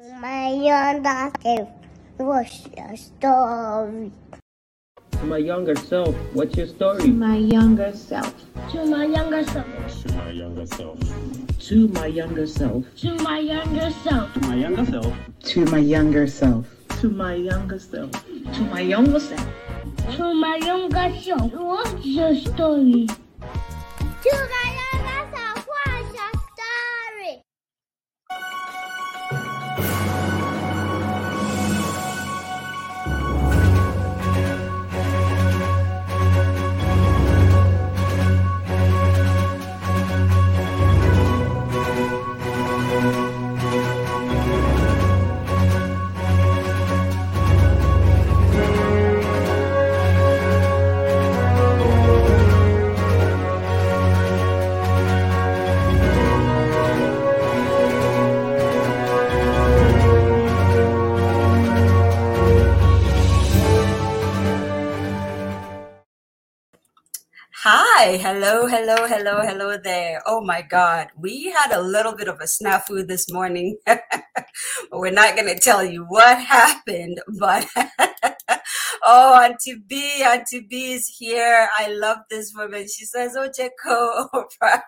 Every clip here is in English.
My younger self, what's your story? To my younger self, what's your To story? my younger self. To my younger self. to my younger self. To my younger self. To my younger self. To my younger self. to my younger self. To my younger self. To my younger self. To my younger self, what's your story? To my Hi, hello, hello, hello, hello there. Oh my God, we had a little bit of a snafu this morning. We're not going to tell you what happened, but oh, Auntie B, Auntie B is here. I love this woman. She says, Oh, Jeko, Oprah.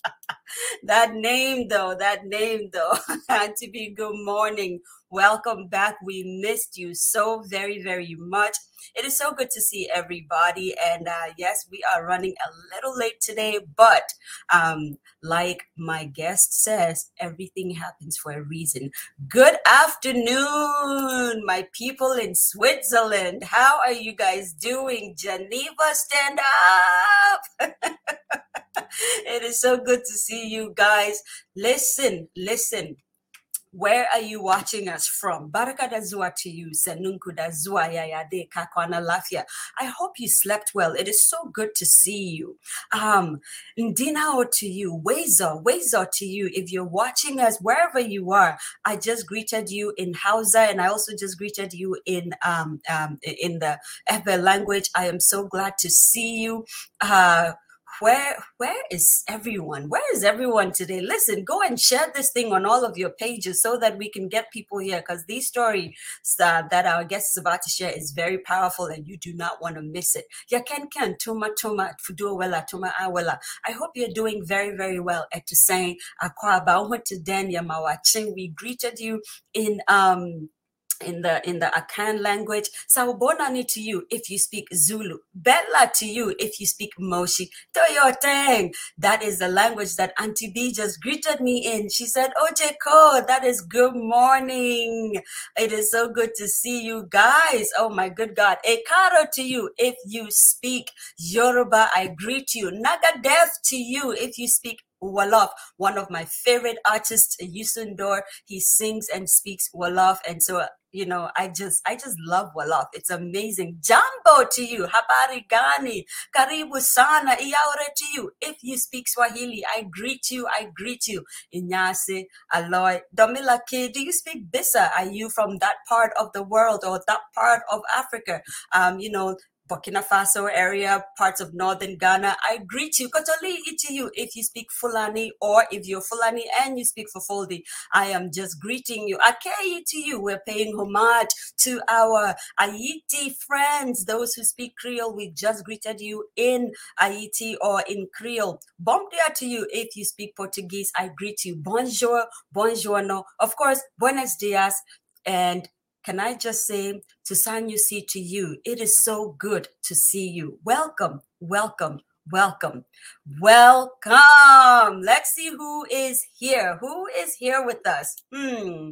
that name though, that name though. Auntie B, good morning. Welcome back. We missed you so very, very much. It is so good to see everybody. And uh, yes, we are running a little late today, but um, like my guest says, everything happens for a reason. Good afternoon, my people in Switzerland. How are you guys doing? Geneva, stand up. it is so good to see you guys. Listen, listen. Where are you watching us from? Baraka da to you. Senunku da zua ya ya de kakwana lafia. I hope you slept well. It is so good to see you. Um, Ndinao to you. Weza, Weza to you. If you're watching us wherever you are, I just greeted you in Hausa and I also just greeted you in um, um in the Ewe language. I am so glad to see you. Uh, where where is everyone? Where is everyone today? Listen go and share this thing on all of your pages so that we can get people here because these stories uh, that our guest is about to share is very powerful and you do not want to miss it. Ya ken ken tuma tuma fudu wela tuma awela. I hope you're doing very very well at to saying we greeted you in um in the in the Akan language. Sawubonani to you if you speak Zulu. Bella to you if you speak Moshi. Thing. That is the language that Auntie B just greeted me in. She said, Oje Ko, that is good morning. It is so good to see you guys. Oh my good God. Ekaro to you if you speak Yoruba. I greet you. Nagadef to you if you speak Wolof, one of my favorite artists, Youssou N'Dour. He sings and speaks Wolof, and so you know, I just, I just love Wolof. It's amazing. Jambo to you, habari gani, karibu sana, iyaure to you. If you speak Swahili, I greet you, I greet you. Inyase, Aloy, Domila K, do you speak Bisa? Are you from that part of the world or that part of Africa? Um, you know, Burkina Faso area, parts of northern Ghana. I greet you. Kotoli to you if you speak Fulani or if you're Fulani and you speak Foldi. I am just greeting you. Akei to you. We're paying homage to our Haiti friends, those who speak Creole. We just greeted you in Haiti or in Creole. Bom dia to you if you speak Portuguese. I greet you. Bonjour, buongiorno. Of course, buenos dias. And can I just say to Sanyusi to you, it is so good to see you. Welcome, welcome, welcome, welcome. Let's see who is here. Who is here with us? Hmm.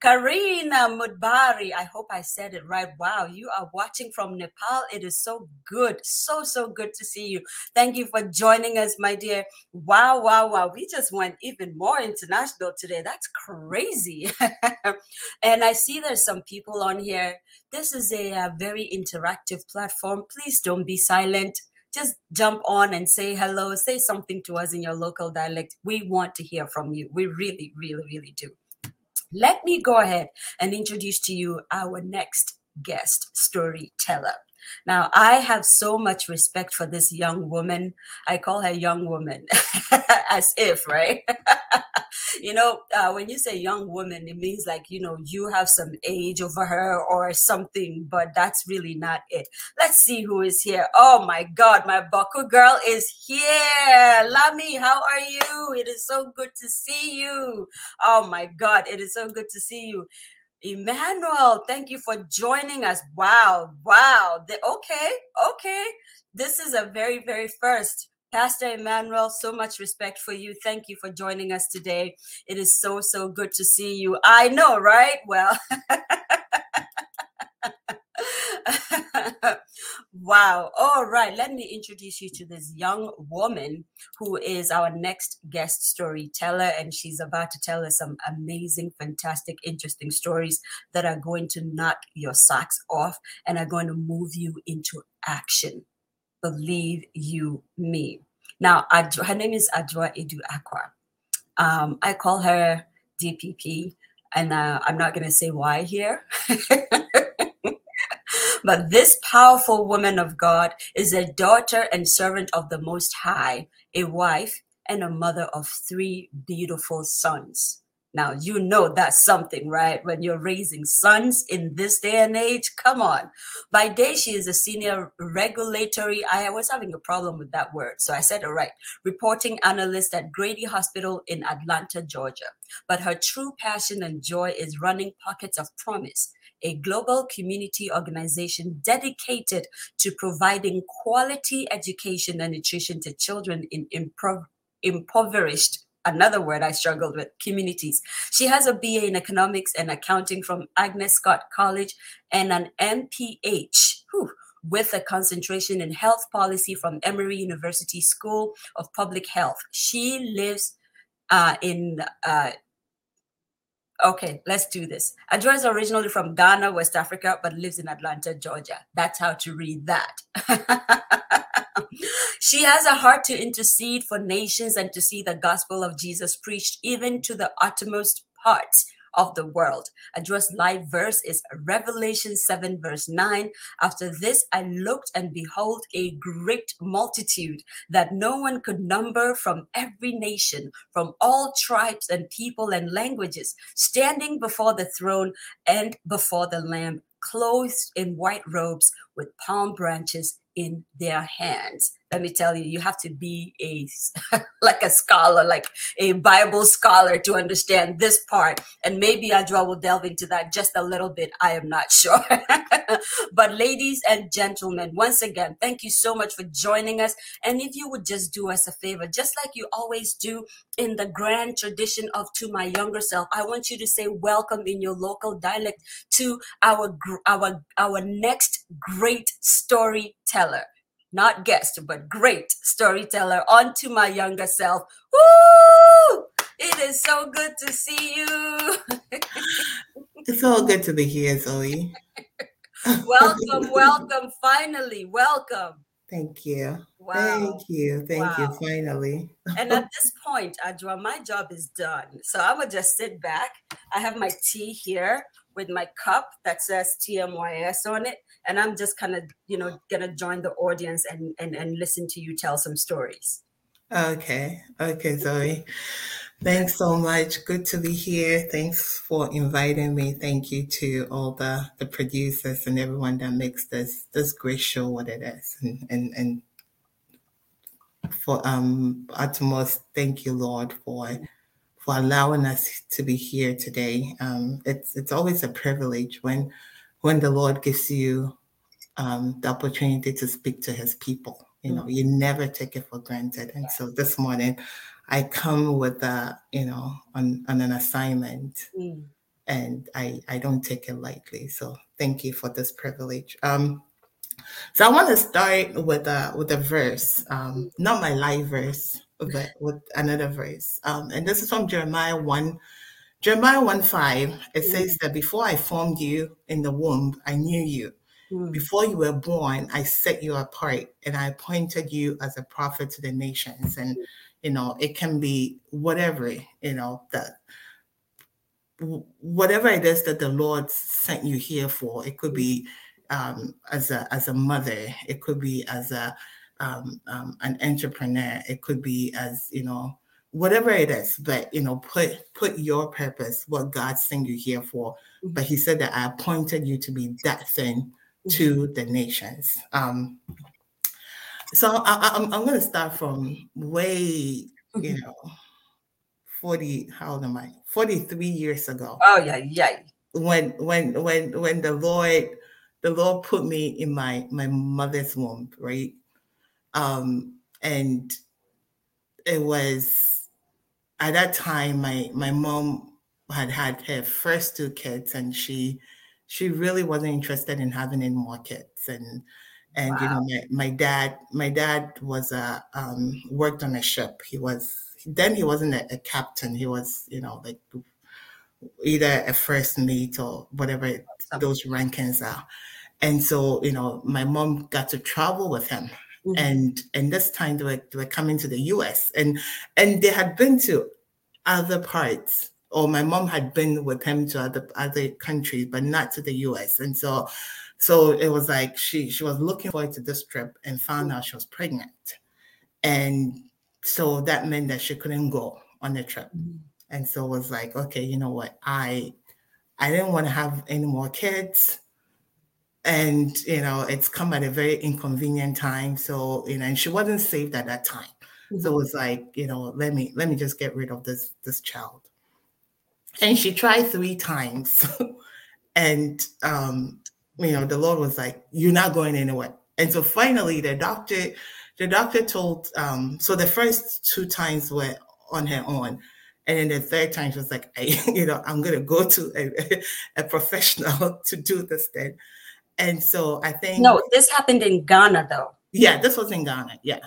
Karina Mudbari. I hope I said it right. Wow, you are watching from Nepal. It is so good. So, so good to see you. Thank you for joining us, my dear. Wow, wow, wow. We just went even more international today. That's crazy. and I see there's some people on here. This is a, uh very interactive platform. Please don't be silent. Just jump on and say hello, say something to us in your local dialect. We want to hear from you. We really, really, really do. Let me go ahead and introduce to you our next guest storyteller. Now, I have so much respect for this young woman. I call her young woman as if, right? you know, uh, when you say young woman, it means like, you know, you have some age over her or something, but that's really not it. Let's see who is here. Oh my God, my Baku girl is here. Lami, how are you? It is so good to see you. Oh my God, it is so good to see you. Emmanuel, thank you for joining us. Wow, wow. The, okay, okay. This is a very, very first. Pastor Emmanuel, so much respect for you. Thank you for joining us today. It is so, so good to see you. I know, right? Well, wow. All right. Let me introduce you to this young woman who is our next guest storyteller. And she's about to tell us some amazing, fantastic, interesting stories that are going to knock your socks off and are going to move you into action. Believe you me. Now, her name is Adwoa Adu Acquah. Um, I call her DPP, and uh, I'm not going to say why here. But this powerful woman of God is a daughter and servant of the Most High, a wife, and a mother of three beautiful sons. Now, you know that's something, right? When you're raising sons in this day and age, come on. By day, she is a senior regulatory. I was having a problem with that word, so I said it right. Reporting analyst at Grady Hospital in Atlanta, Georgia. But her true passion and joy is running Pockets of Promise, a global community organization dedicated to providing quality education and nutrition to children in improv- impoverished another word I struggled with communities. She has a BA in economics and accounting from Agnes Scott College and an MPH whew, with a concentration in health policy from Emory University School of Public Health. She lives uh, in uh, Okay, let's do this. Adwoa is originally from Ghana, West Africa, but lives in Atlanta, Georgia. That's how to read that. she has a heart to intercede for nations and to see the gospel of Jesus preached even to the uttermost parts of the world. Adwoa's live verse is Revelation 7, verse 9. After this, I looked and behold a great multitude that no one could number from every nation, from all tribes and people and languages, standing before the throne and before the Lamb, clothed in white robes with palm branches in their hands let me tell you you have to be a like a scholar like a bible scholar to understand this part. And maybe adwoa will delve into that just a little bit i am not sure. But ladies and gentlemen once again thank you so much for joining us. And if you would just do us a favor just like you always do in the grand tradition of to my younger self i want you to say welcome in your local dialect to our our our next great storyteller not guest, but great storyteller onto my younger self. Woo! It is so good to see you. it's all good to be here, Zoe. welcome, welcome. Finally, welcome. Thank you. Wow. Thank you. Thank wow. you. Finally. and at this point, Adwoa, my job is done. So going to just sit back. I have my tea here with my cup that says TMYS on it. And I'm just kind of, you know, gonna join the audience and, and and listen to you tell some stories. Okay. Okay, Zoe. Thanks so much. Good to be here. Thanks for inviting me. Thank you to all the, the producers and everyone that makes this this great show what it is. And and, and for um utmost thank you, Lord, for for allowing us to be here today. Um, it's it's always a privilege when when the Lord gives you um, the opportunity to speak to His people. You know, you never take it for granted. And so this morning, I come with a you know on on an assignment, mm. and I I don't take it lightly. So thank you for this privilege. Um, so I want to start with a with a verse, um, not my live verse, but with another verse. Um, and this is from Jeremiah 1, Jeremiah 1 5. It says that before I formed you in the womb, I knew you. Mm. Before you were born, I set you apart and I appointed you as a prophet to the nations. And, you know, it can be whatever, you know, that whatever it is that the Lord sent you here for. It could be um, as a as a mother. It could be as a um, um, an entrepreneur. It could be as you know whatever it is. But you know, put put your purpose, what God sent you here for. Mm-hmm. But He said that I appointed you to be that thing to the nations. Um, so I, I'm I'm going to start from way you Mhm. know 40 how old am I 43 years ago Oh yeah, yeah. when when when when the lord the lord put me in my my mother's womb right um and it was at that time my my mom had had her first two kids and she she really wasn't interested in having any more kids. And and you know my, my dad my dad was a um worked on a ship. He was then he wasn't a, a captain. He was you know like either a first mate or whatever those rankings are. And so, you know, my mom got to travel with him. Mhm. And and this time they were they were coming to the US and and they had been to other parts or my mom had been with him to other other countries, but not to the US. And so so it was like she she was looking forward to this trip and found out she was pregnant. And so that meant that she couldn't go on the trip Mhm. and so it was like okay you know what i i didn't want to have any more kids and you know it's come at a very inconvenient time so you know and she wasn't saved at that time. So it was like you know let me let me just get rid of this this child. And she tried three times. And um you know the lord was like you're not going anywhere. And so finally the doctor the doctor told um so the first two times were on her own. And then the third time she was like I, you know i'm going to go to a, a professional to do this thing and so i think No, this happened in Ghana though. yeah this was in ghana yeah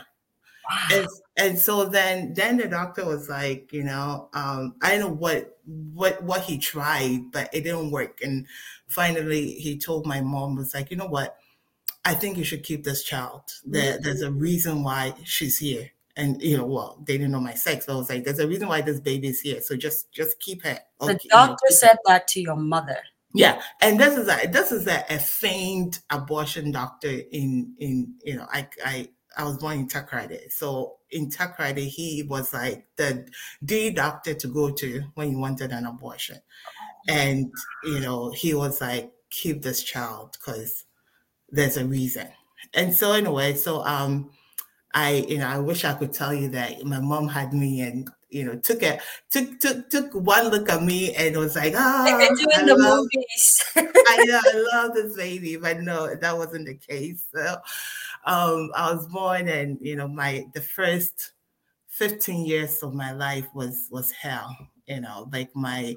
Wow. and, and so then then the doctor was like you know um i don't know what what what he tried but it didn't work and finally he told my mom was like you know what i think you should keep this child there, there's a reason why she's here and you know well they didn't know my sex but i was like there's a reason why this baby's here so just just keep her The Okay, you know, doctor her. said that to your mother. Yeah, and this is a this is a, a famed abortion doctor in in you know I I I was born in Takoradi, so in Takoradi he was like the the doctor to go to when you wanted an abortion, and you know he was like keep this child because there's a reason, and so anyway, so um I you know I wish I could tell you that my mom had me and you know took a took took took one look at me and was like ah Like they do I the love movies. I know, I love this baby, but no, that wasn't the case. So, um, I was born, and you know, my the first fifteen years of my life was was hell. You know, like my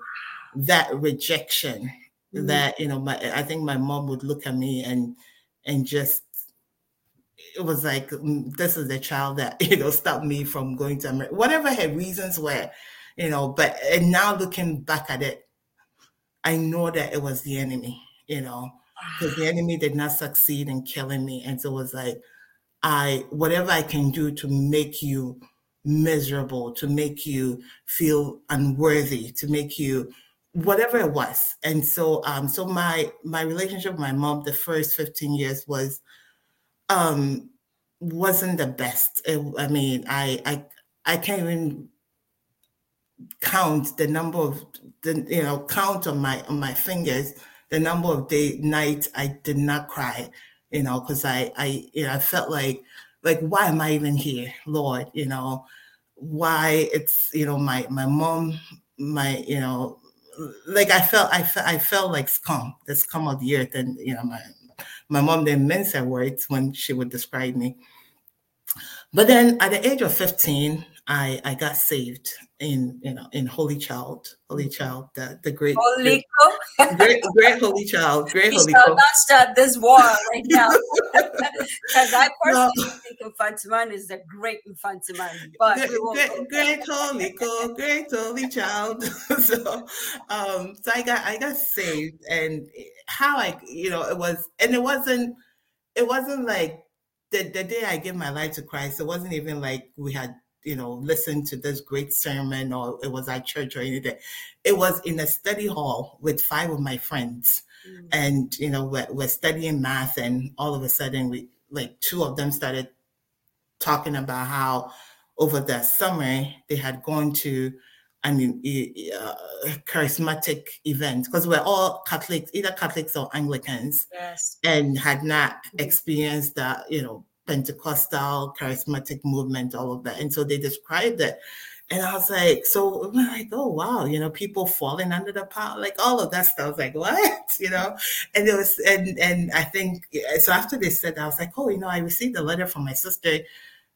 that rejection. Mhm. That you know, my I think my mom would look at me and and just it was like mm, this is the child that you know stopped me from going to America. Whatever her reasons were, you know. But and now looking back at it, I know that it was the enemy, you know, because the enemy did not succeed in killing me. And so it was like, I, whatever I can do to make you miserable, to make you feel unworthy, to make you whatever it was. And so, um, so my, my relationship with my mom, the first 15 years was, um, wasn't the best. It, I mean, I, I, I can't even count the number of the you know count on my on my fingers the number of day nights I did not cry you know because I I you know I felt like like why am I even here Lord you know why it's you know my my mom my you know like I felt I felt I felt like scum the scum of the earth and you know my my mom didn't mince her words when she would describe me. But then at the age of 15 I I got saved in you know in Holy Child, Holy Child, the the great Holy great, great, great Holy Child, great We Holy shall Child. not start this war right now. Because I No. personally think Mfantsiman is the great Mfantsiman. But Great, we won't great, go great holy God, great holy child. so, um, so I got I got saved, and how I, you know, it was, and it wasn't, it wasn't like the the day I gave my life to Christ. It wasn't even like we had, you know, listen to this great sermon or it was at church or anything. It was in a study hall with five of my friends. Mm. And, you know, we're, we're studying math and all of a sudden we, like two of them started talking about how over the summer they had gone to an uh, charismatic event because we're all Catholics, either Catholics or Anglicans, yes. and had not mm-hmm. experienced that, you know, Pentecostal charismatic movement, all of that. And so they described it. And I was like, so I'm like, oh wow, you know, people falling under the power, like all of that stuff. I was like, what? You know? And it was and and I think so after they said that, I was like, oh, you know, I received a letter from my sister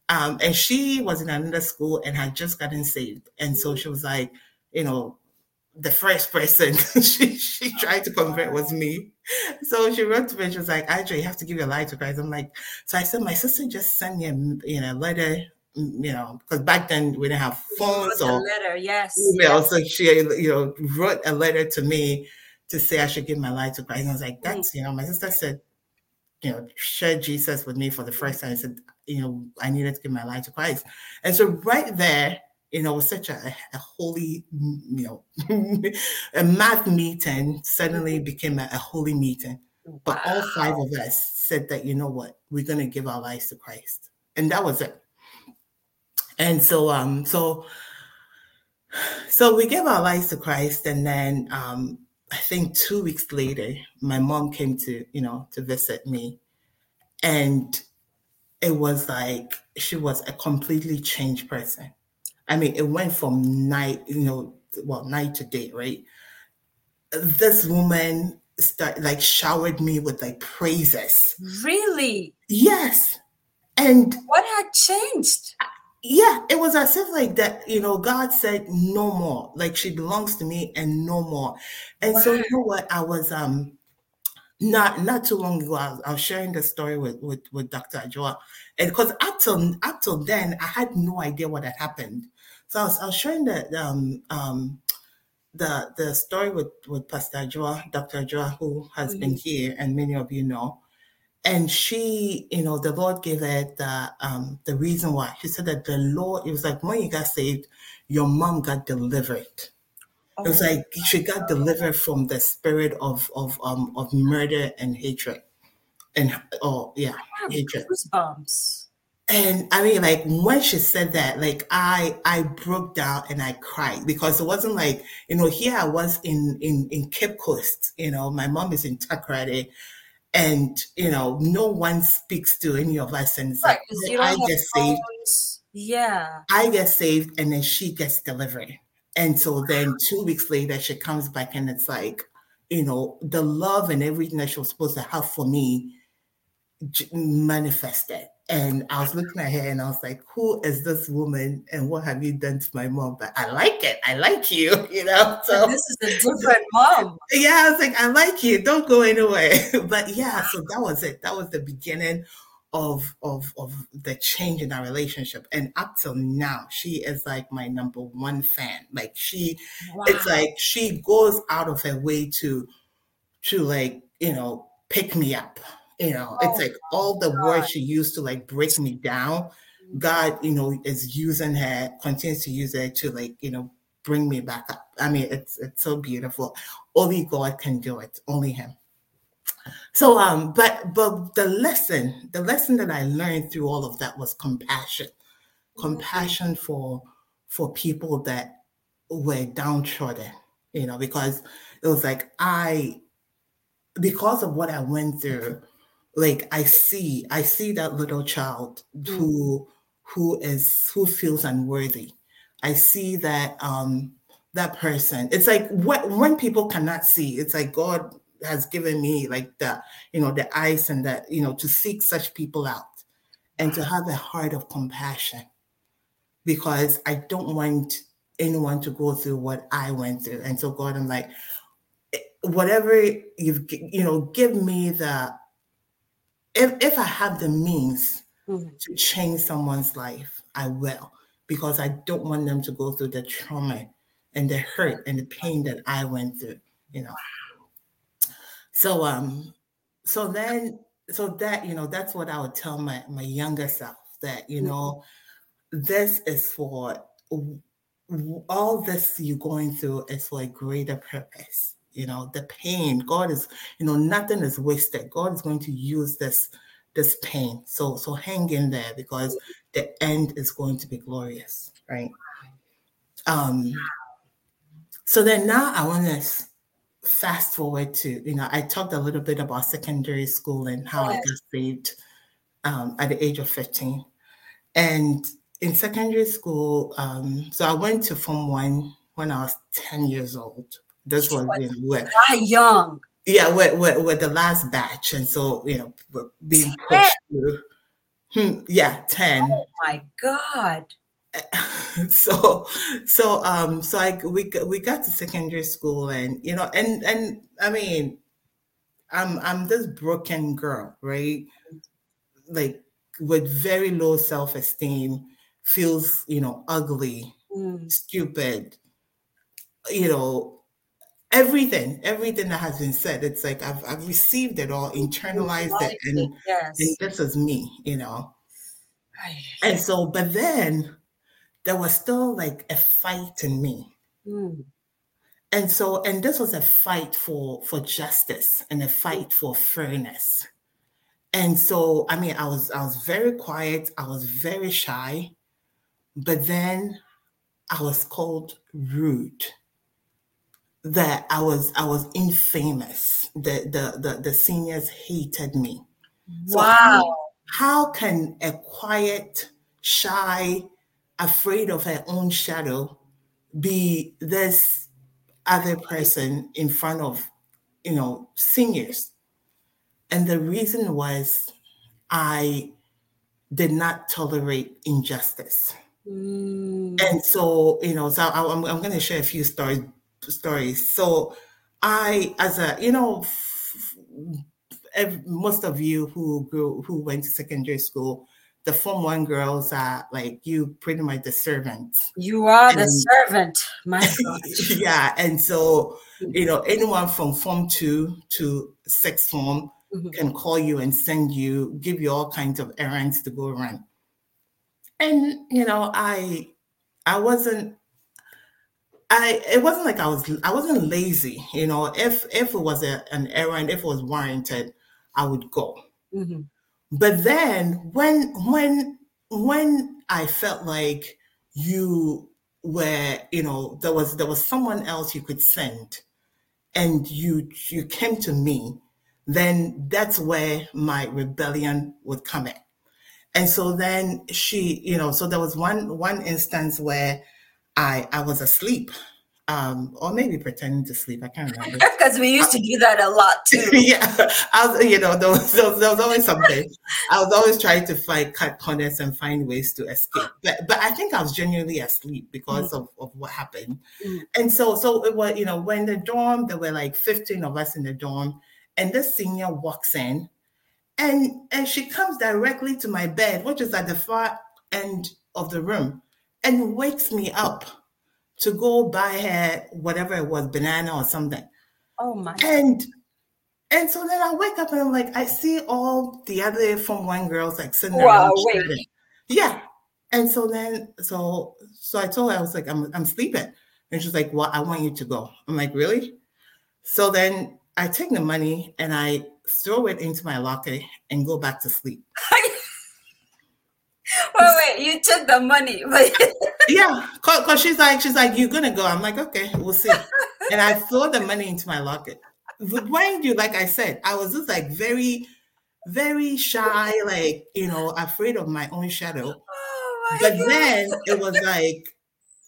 um, and she was in another school and had just gotten saved. And so she was like, you know, the first person she, she tried to convert was me. So she wrote to me, she was like, Audrey, you have to give your life to Christ. I'm like, so I said, my sister just sent me a you know, letter, mm, you know, because back then we didn't have phones or letter, yes. Email. Yes. So she, you know, wrote a letter to me to say I should give my life to Christ. And I was like, that's, you know, my sister said, you know, share Jesus with me for the first time. I said, you know, I needed to give my life to Christ. And so right there, you know, it was such a, a holy, you know, a math meeting suddenly became a, a holy meeting. But wow. all five of us said that, you know what, we're going to give our lives to Christ. And that was it. And so, um, so, so we gave our lives to Christ. And then, um, I think two weeks later, my mom came to, you know, to visit me. And it was like she was a completely changed person. I mean, it went from night, you know, well, night to day, right? This woman start like showered me with like praises. Really? Yes. And what had changed? Yeah, it was as if like that, you know, God said no more. Like she belongs to me and no more. And wow. so you know what? I was um not not too long ago, I was, I was sharing the story with with, with Dr. Ajua, and because up till up till then, I had no idea what had happened. So I was, I was sharing the um um the the story with with Pastor Ajua, Dr. Ajua, who has mm-hmm. been here, and many of you know. And she, you know, the Lord gave her the um the reason why. She said that the Lord, it was like when you got saved, your mom got delivered it was like she got delivered from the spirit of of um of murder and hatred, and oh yeah. Goosebumps. And I mean, like when she said that, like I I broke down and I cried because it wasn't like you know here I was in in in Cape Coast, you know, my mom is in Takoradi, and you know no one speaks to any of us, and right, like, I get saved. Yeah, I get saved, and then she gets delivered and so then two weeks later, she comes back and it's like, you know, the love and everything that she was supposed to have for me manifested. And I was looking at her and I was like, who is this woman and what have you done to my mom? But I like it. I like you, you know. So this is a different mom. Yeah, I was like, I like you. Don't go anywhere. but yeah, so that was it. That was the beginning of of of the change in our relationship and up till now she is like my number one fan like she wow. it's like she goes out of her way to to like you know pick me up you know oh, it's like all the words she used to like break me down mm-hmm. god you know is using her continues to use her to like you know bring me back up. I mean it's it's so beautiful. Only god can do it only him. So, um, but but the lesson, the lesson that I learned through all of that was compassion, compassion for for people that were downtrodden, you know, because it was like I, because of what I went through, like I see, I see that little child who who is who feels unworthy. I see that um that person. It's like what when people cannot see, it's like God has given me like the you know the eyes and that you know to seek such people out and to have a heart of compassion because I don't want anyone to go through what I went through. And so God, I'm like, eh, whatever you've you know, give me the if if I have the means mm-hmm. to change someone's life, I will because I don't want them to go through the trauma and the hurt and the pain that I went through, you know. So um so then so that you know that's what I would tell my my younger self that you mm-hmm. know this is for all this you're going through is for a greater purpose. You know, the pain, God is, you know, nothing is wasted. God is going to use this this pain. So so hang in there because the end is going to be glorious, right? Um so then now I want to fast forward to, you know, I talked a little bit about secondary school and how I got saved um, at the age of 15. And in secondary school, um, so I went to Form One when I was 10 years old. This was you know, where, young. Yeah, we're, we're, we're, the last batch. And so, you know, we're being pushed through. Hmm, yeah, 10. Oh my God. so so um so I we we got to secondary school and you know and and I mean I'm I'm this broken girl, right? Like with very low self-esteem, feels, you know, ugly, mm. stupid, you know, everything, everything that has been said. It's like I've I've received it all, internalized it, and, yes. and this is me, you know. And so, but then there was still like a fight in me. Mm. And so, and this was a fight for for justice and a fight for fairness. And so, I mean, I was I was very quiet, I was very shy, but then I was called rude. That I was I was infamous. The the the, the seniors hated me. So wow. How, how can a quiet, shy, afraid of her own shadow be this other person in front of you know seniors and the reason was i did not tolerate injustice mm. and so you know so I, am I'm going to share a few stories stories so i as a you know most of you who grew who went to secondary school the Form One girls are like you, pretty much the servant. You are and, the servant, my yeah, and so you know anyone from Form Two to Sixth Form mm-hmm. can call you and send you, give you all kinds of errands to go run. And you know, I, I wasn't. I, it wasn't like I was I wasn't lazy, you know. If if it was a, an errand, if it was warranted, I would go. Mm-hmm. But then when when when I felt like you were, you know, there was there was someone else you could send and you you came to me, then that's where my rebellion would come in. And so then she, you know, so there was one one instance where I I was asleep um, or maybe pretending to sleep. I can't remember. Because we used to do that a lot too. yeah, I was, you know, there was, there was, there was always something. I was always trying to find cut corners and find ways to escape. But, but I think I was genuinely asleep because mm. of, of what happened. Mm. And so, so it was, you know, when the dorm, there were like 15 of us in the dorm, and this senior walks in, and and she comes directly to my bed, which is at the far end of the room, and wakes me up to go buy her whatever it was, banana or something. Oh my. And and so then I wake up and I'm like, I see all the other Form One girls like sitting there. Wow, wait. Yeah. And so then so so I told her I was like, I'm I'm sleeping. And she's like, Well, I want you to go. I'm like, really? So then I take the money and I throw it into my locker and go back to sleep. wait, wait, you took the money, but yeah, cause, she's like, she's like, you're gonna go. I'm like, okay, we'll see. and I throw the money into my locket. Mind you, like I said, I was just like very, very shy, like you know, afraid of my own shadow. Oh my but God. then it was like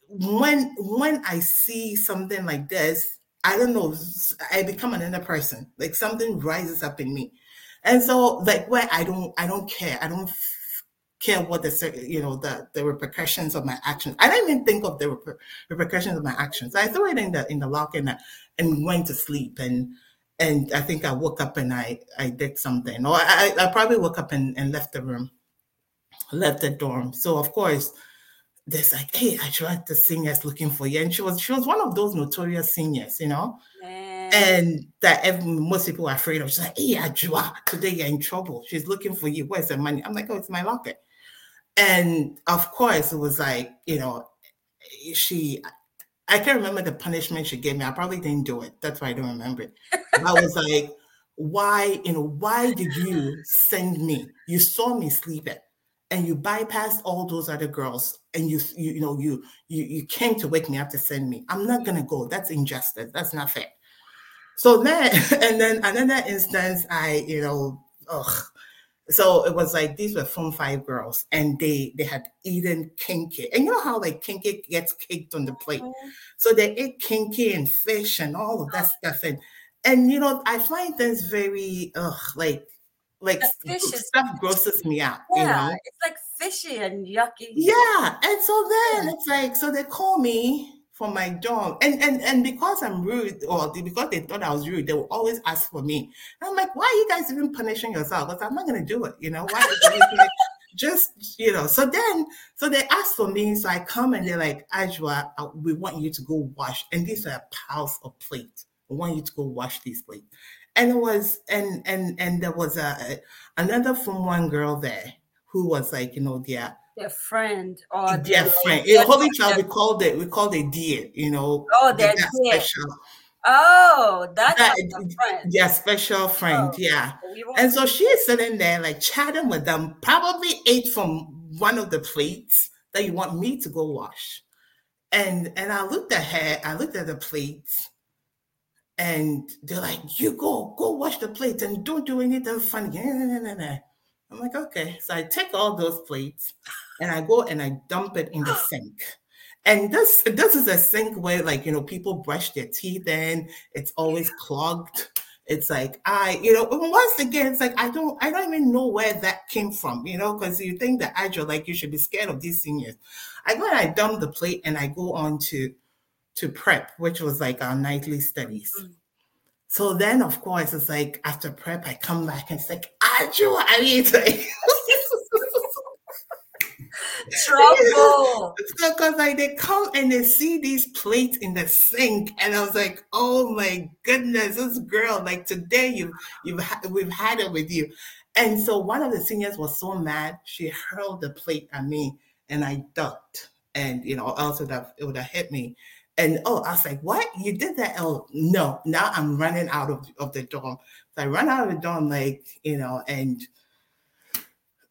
when when I see something like this, I don't know, I become another person. Like something rises up in me. And so like where I don't I don't care. I don't care what the you know the the repercussions of my actions. I didn't even think of the reper- repercussions of my actions. I threw it in the in the locker and, and went to sleep and and I think I woke up and I I did something or I I probably woke up and, and left the room, left the dorm. So of course. There's like, hey, I tried the seniors looking for you, and she was she was one of those notorious seniors, you know, and that every, most people are afraid of. She's like, hey, Ajua, today you're in trouble. She's looking for you. Where's the money? I'm like, oh, it's my locker. And of course it was like you know she i can't remember the punishment she gave me. I probably didn't do it. That's why i don't remember it. I was like why you know why did you send me? You saw me sleeping and you bypassed all those other girls and you you, you know you, you you came to wake me up to send me. I'm not gonna go. That's injustice. That's not fair. So then and then another instance i you know ugh, so it was like these were from five girls and they they had eaten kenkey and you know how like kenkey gets caked on the plate? Mm-hmm. so they ate kenkey and fish and all of that stuff. And and you know i find things very ugh like like fish is- stuff grosses me out you Yeah, know? it's like fishy and yucky. yeah and so then it's like so they call me for my dorm and and and because i'm rude or because they thought i was rude they will always ask for me. And i'm like why are you guys even punishing yourself? Because i'm not to do it you know? Why just you know? So then so they ask for me so i come and they're like ajwa we want you to go wash and these are piles of plates we want you to go wash these plates. And it was and and and there was a another from one girl there who was like you know their Their friend or their- friend. In their- Holy Child, we called it we called it dear, you know. Oh, dear. special Oh, that's that friend. their special friend, Oh. yeah. And so she is sitting there like chatting with them, probably ate from one of the plates that you want me to go wash. And and I looked at her, I looked at the plates, and they're like, you go, go wash the plates and don't do anything funny. I'm like, okay. So I take all those plates and I go and I dump it in the sink. And this this is a sink where like you know people brush their teeth in, it's always clogged. It's like I, you know, once again, it's like I don't I don't even know where that came from, you know, because you think that Agile, like you should be scared of these seniors. I go and I dump the plate and I go on to to prep, which was like our nightly studies. Mm. So then, of course, it's like after prep, I come back and it's like, Ajua, I mean, it's like, Trouble. because like they come and they see these plates in the sink, and I was like, oh my goodness, this girl, like today you you've we've had it with you. And so one of the seniors was so mad, she hurled the plate at me, and I ducked, and you know, else it would have it would have hit me. And oh, I was like, what? You did that? Oh, no. Now I'm running out of, of the dorm. So I run out of the dorm, like, you know, and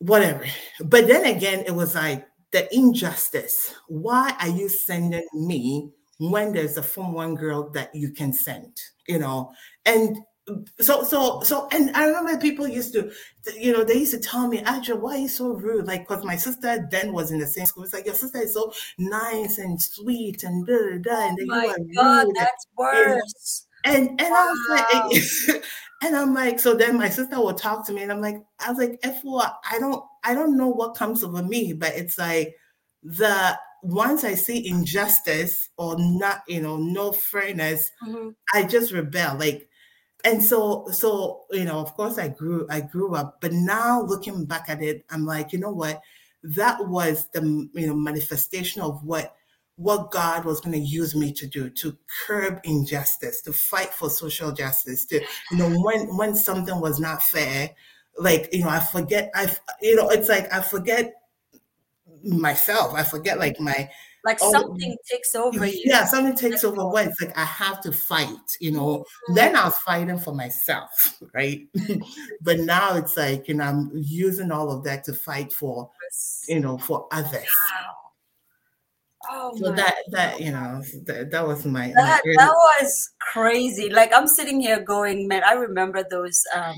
whatever. But then again, it was like the injustice. Why are you sending me when there's a Form One girl that you can send? You know, and so so so and I remember people used to, you know, they used to tell me, Adra, why are you so rude? Like, because my sister then was in the same school. It's like your sister is so nice and sweet and da da da, and then My you are God, rude. that's worse. And and I was like, and I'm like, so then my sister will talk to me, and I'm like, I was like, F4, I don't, I don't know what comes over me, but it's like the once I see injustice or not, you know, no fairness, Mhm. I just rebel. Like, and so, so you know, of course, I grew, I grew up, but now looking back at it, I'm like, you know what? That was the you know manifestation of what what God was going to use me to do to curb injustice, to fight for social justice, to you know when when something was not fair, like you know I forget I you know it's like I forget myself, I forget like my Like Oh, something takes over you. yeah something takes over when it's like I have to fight, you know. Mm-hmm. Then I was fighting for myself, right? but now it's like you know I'm using all of that to fight for you know for others. Wow. Oh So that that you know that, that was my, that that was crazy. Like I'm sitting here going, man, I remember those um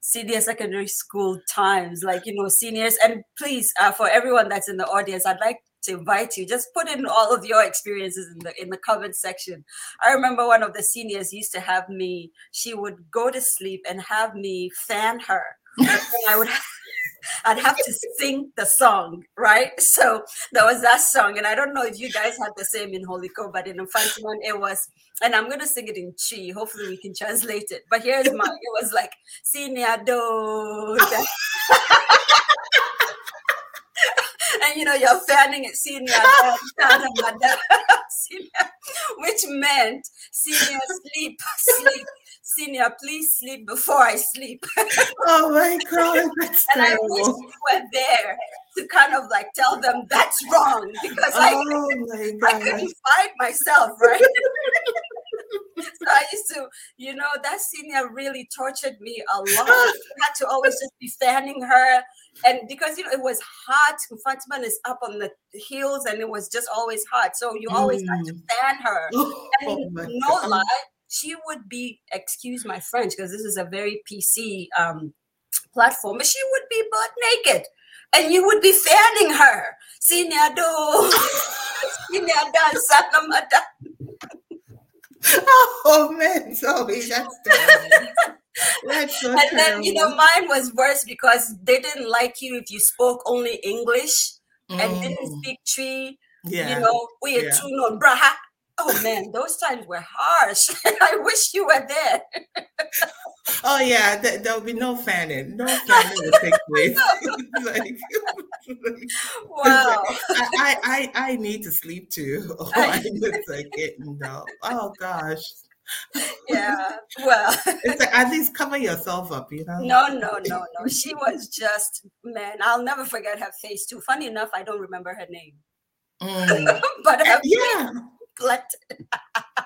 senior secondary school times, like you know, seniors. And please, uh, for everyone that's in the audience, I'd like to invite you. Just put in all of your experiences in the in the comment section. I remember one of the seniors used to have me. She would go to sleep and have me fan her. I would. I'd have to sing the song, right? So there was that song, and I don't know if you guys had the same in Holy Co, but in Mfantsiman it was, and I'm gonna sing it in Twi. Hopefully we can translate it. But here's mine. It was like Sinia do. And you know, you're fanning it, senior, uh, senior, which meant senior sleep, sleep, Senior, please sleep before I sleep. oh my God, that's and I wish you were there to kind of like tell them that's wrong because I, Oh I God. couldn't find myself, right? So I used to, you know, that senior really tortured me a lot. I had to always just be fanning her. And because you know it was hot, Fatima is up on the hills and it was just always hot. So you always had to Mm. fan her. Oh no God. lie, she would be, excuse my French, because this is a very PC um, platform, but she would be butt naked. And you would be fanning her. Senior do. Senior dance. Oh man, Zoe, that's terrible. That's so And then, you know, mine was worse because they didn't like you if you spoke only English and didn't Mm, speak Twi. yeah. You know, we are yeah. tune on braha. Oh man, those times were harsh. I wish you were there. Oh yeah, there, there'll be no fanning. No fanning will take place. like, Wow. I, I, I I need to sleep too. Oh, I just like it. No. Oh gosh. Yeah. Well, It's like at least cover yourself up, you know. no, no, no, no. She was just, man, I'll never forget her face too. Funny enough, I don't remember her name, Mm. but her Yeah.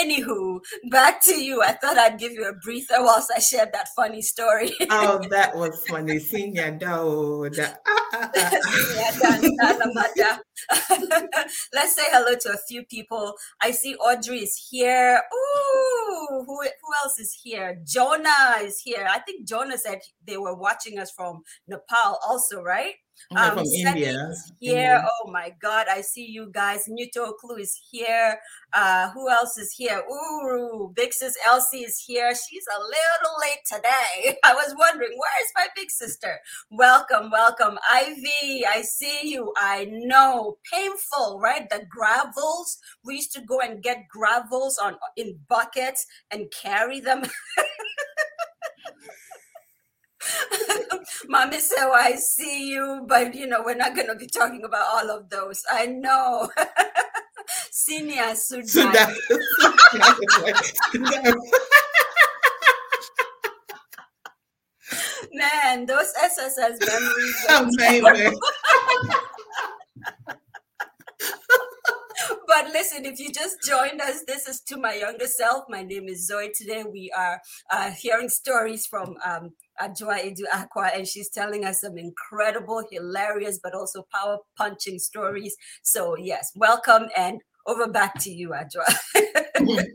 Anywho, back to you. I thought I'd give you a breather whilst I shared that funny story. Oh, that was funny. Senior do that. Yeah, done, done, Amanda. Let's say hello to a few people. I see Audrey is here. Ooh, who, who else is here? Jonah is here. I think Jonah said they were watching us from Nepal, also, right? Yeah, from India. here. Oh my God, I see you guys. Nuto Clue is here. Uh, who else is here? Ooh, big sis Elsie is here. She's a little late today. I was wondering, where is my big sister? Welcome, welcome. Ivy, I see you. I know. Painful, right? The gravels. We used to go and get gravels on in buckets and carry them. Mommy said, oh, I see you, but you know, we're not going to be talking about all of those. I know. Senior So Sudan. Man, those SSS memories. Amazing. but listen, if you just joined us, this is to my younger self. My name is Zoe. Today we are uh, hearing stories from um, Adwoa Adu Acquah, and she's telling us some incredible, hilarious, but also power punching stories. So, yes, welcome and over back to you, Adwoa.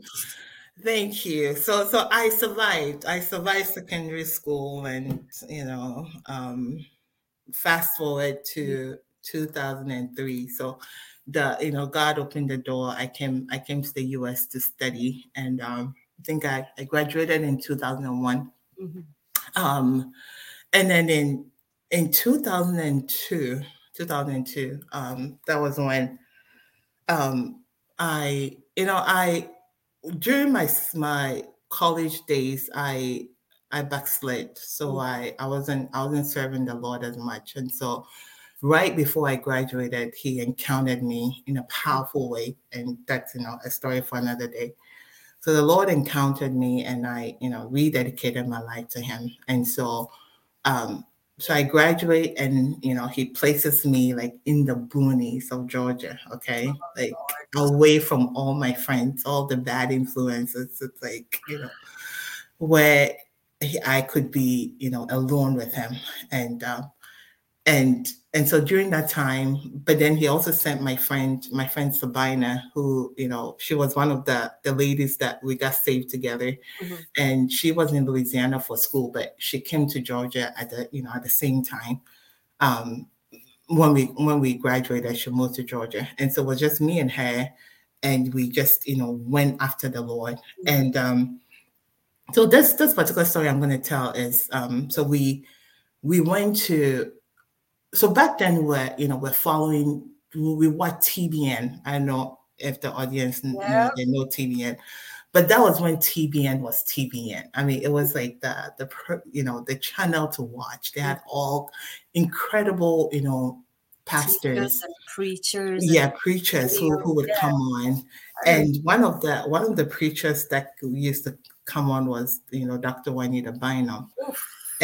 Thank you. So so I survived. I survived secondary school and you know, um fast forward to 2003. So the you know, God opened the door. I came I came to the US to study and um I think I, I graduated in 2001. Mhm. Um and then in in 2002, 2002, um that was when um I you know I during my my college days i i backslid. So i i wasn't i wasn't serving the lord as much. And so right before i graduated he encountered me in a powerful way. And that's you know a story for another day so the lord encountered me and i you know rededicated my life to him and so um so I graduate and you know he places me like in the boonies of Georgia, okay? Like away from all my friends, all the bad influences. It's like, you know, where he- I could be, you know, alone with him. And um and and so during that time, but then he also sent my friend, my friend Sabina, who, you know, she was one of the the ladies that we got saved together. Mhm. And she was in Louisiana for school, but she came to Georgia at the, you know, at the same time. Um, when we when we graduated, she moved to Georgia. And so it was just me and her. And we just, you know, went after the Lord. And um, so this this particular story I'm gonna tell is um, so we we went to so back then we're you know we're following we watch TBN. I know if the audience know, they know TBN, but that was when TBN was TBN. I mean, it was like the the you know the channel to watch. They had all incredible you know pastors, and preachers. and yeah, preachers who who would Yeah. come on, and one of the one of the preachers that used to come on was, you know, Dr. Juanita Bynum.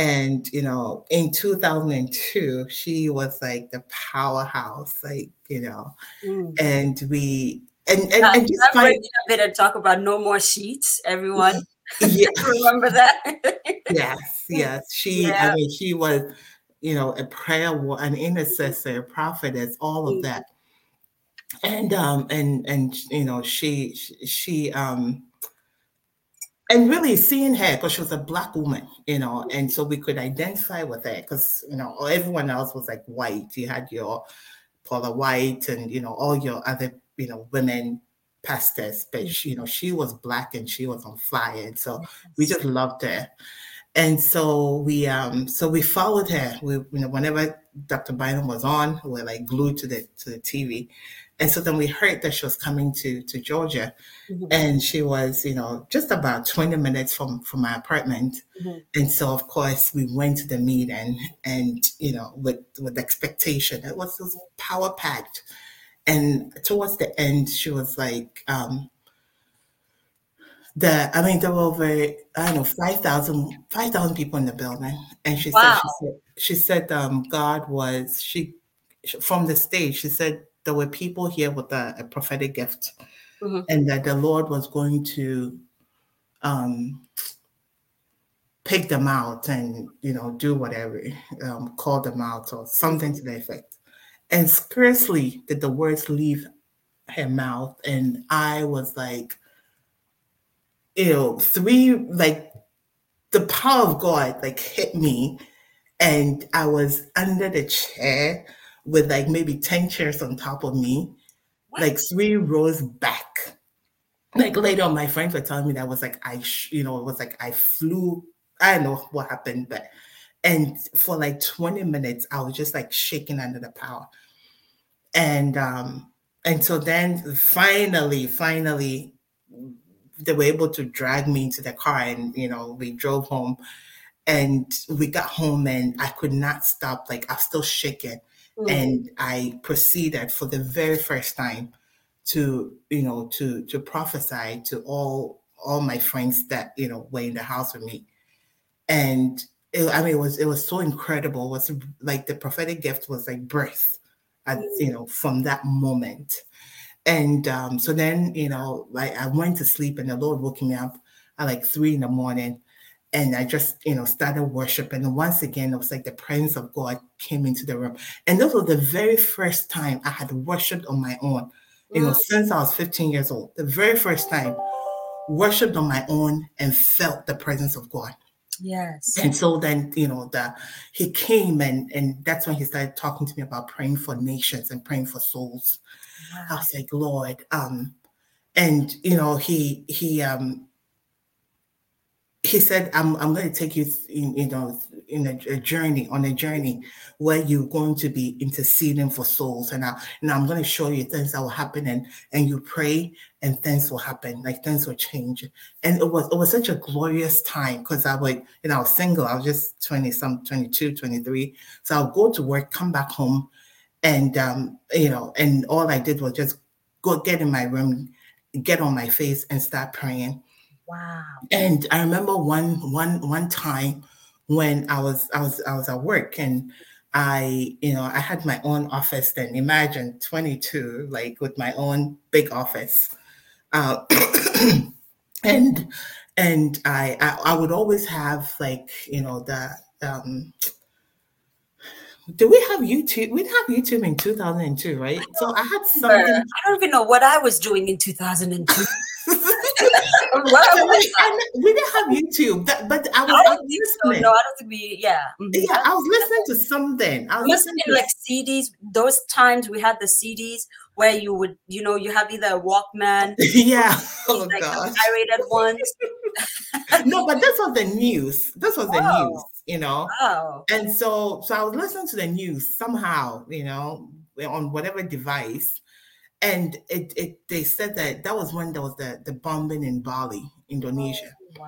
And, you know, in 2002, she was like the powerhouse, like, you know, Mm. and we, and, and, and just find, a bit and talk about no more sheets, everyone. yeah, Remember that? yes, yes. She, Yeah. I mean, she was, you know, a prayer, an intercessor, a prophetess, all of Mm. that. And um and and you know she she- she um and really seeing her because she was a black woman, you know, and so we could identify with her because you know everyone else was like white. You had your Paula White and you know all your other you know women pastors, but she, you know she was black and she was on fire, and so we just loved her. And so we um so we followed her. We you know whenever Dr. Bynum was on, we were like glued to the to the TV. And so then we heard that she was coming to to Georgia, Mhm. and she was you know just about 20 minutes from from my apartment. Mhm. And so of course we went to the meeting and you know with with expectation. It was, was power packed. And towards the end, she was like, um, the I mean there were over I don't know 5,000 5,000 people in the building, and she said she said she said um, God was she from the stage. She said there were people here with a, a prophetic gift, Mhm. and that the Lord was going to um, pick them out and you know do whatever, um, call them out or something to the effect. And scarcely did the words leave her mouth, and I was like you know, three like the power of God like hit me, and I was under the chair with like maybe 10 chairs on top of me, like three rows back. Like later on, my friends were telling me that was like I, sh- you know, it was like I flew. I don't know what happened, but and for like 20 minutes, I was just like shaking under the power. And um, and so then finally, finally, they were able to drag me into the car and you know we drove home and we got home and i could not stop like i was still shaking Mm. and i proceeded for the very first time to you know to to prophesy to all all my friends that you know were in the house with me and it, i mean it was it was so incredible it was like the prophetic gift was like birth at, you know from that moment and um, so then, you know, like I went to sleep and the Lord woke me up at like three in the morning. And I just, you know, started worshiping. And once again, it was like the presence of God came into the room. And this was the very first time I had worshiped on my own, you know, Mm. since I was 15 years old. The very first time, worshiped on my own and felt the presence of God. Yes. And so then, you know, the he came and and that's when he started talking to me about praying for nations and praying for souls. I was like, Lord, um, and you know, he he um he said, I'm I'm going to take you, in, you know, in a, a journey on a journey where you're going to be interceding for souls, and I and I'm going to show you things that will happen, and and you pray, and things will happen, like things will change, and it was it was such a glorious time because I would, you know, I was single, I was just 20 some 22, 23, so I'll go to work, come back home, and um, you know, and all I did was just go get in my room, get on my face, and start praying. Wow. And I remember one one one time when I was I was I was at work and I you know I had my own office then. Imagine 22 like with my own big office, uh, and and I, I I would always have like you know the um. Do we have YouTube? We didn't have YouTube in 2002, right? So I had something I don't even know what I was doing in 2002. What So was we, didn't have YouTube, that, but I was, I I don't was think so. listening. No, I don't think we. Yeah. Mhm. Yeah, I was listening to something. I was listening to like CDs. Those times we had the CDs where you would, you know, you have either a Walkman, yeah. Oh like gosh. the pirated ones. No, but this was the news. This was the Wow. news, you know. Wow. And so, so I was listening to the news somehow, you know, on whatever device, and it, it they said that that was when there was the the bombing in Bali, Indonesia. Wow.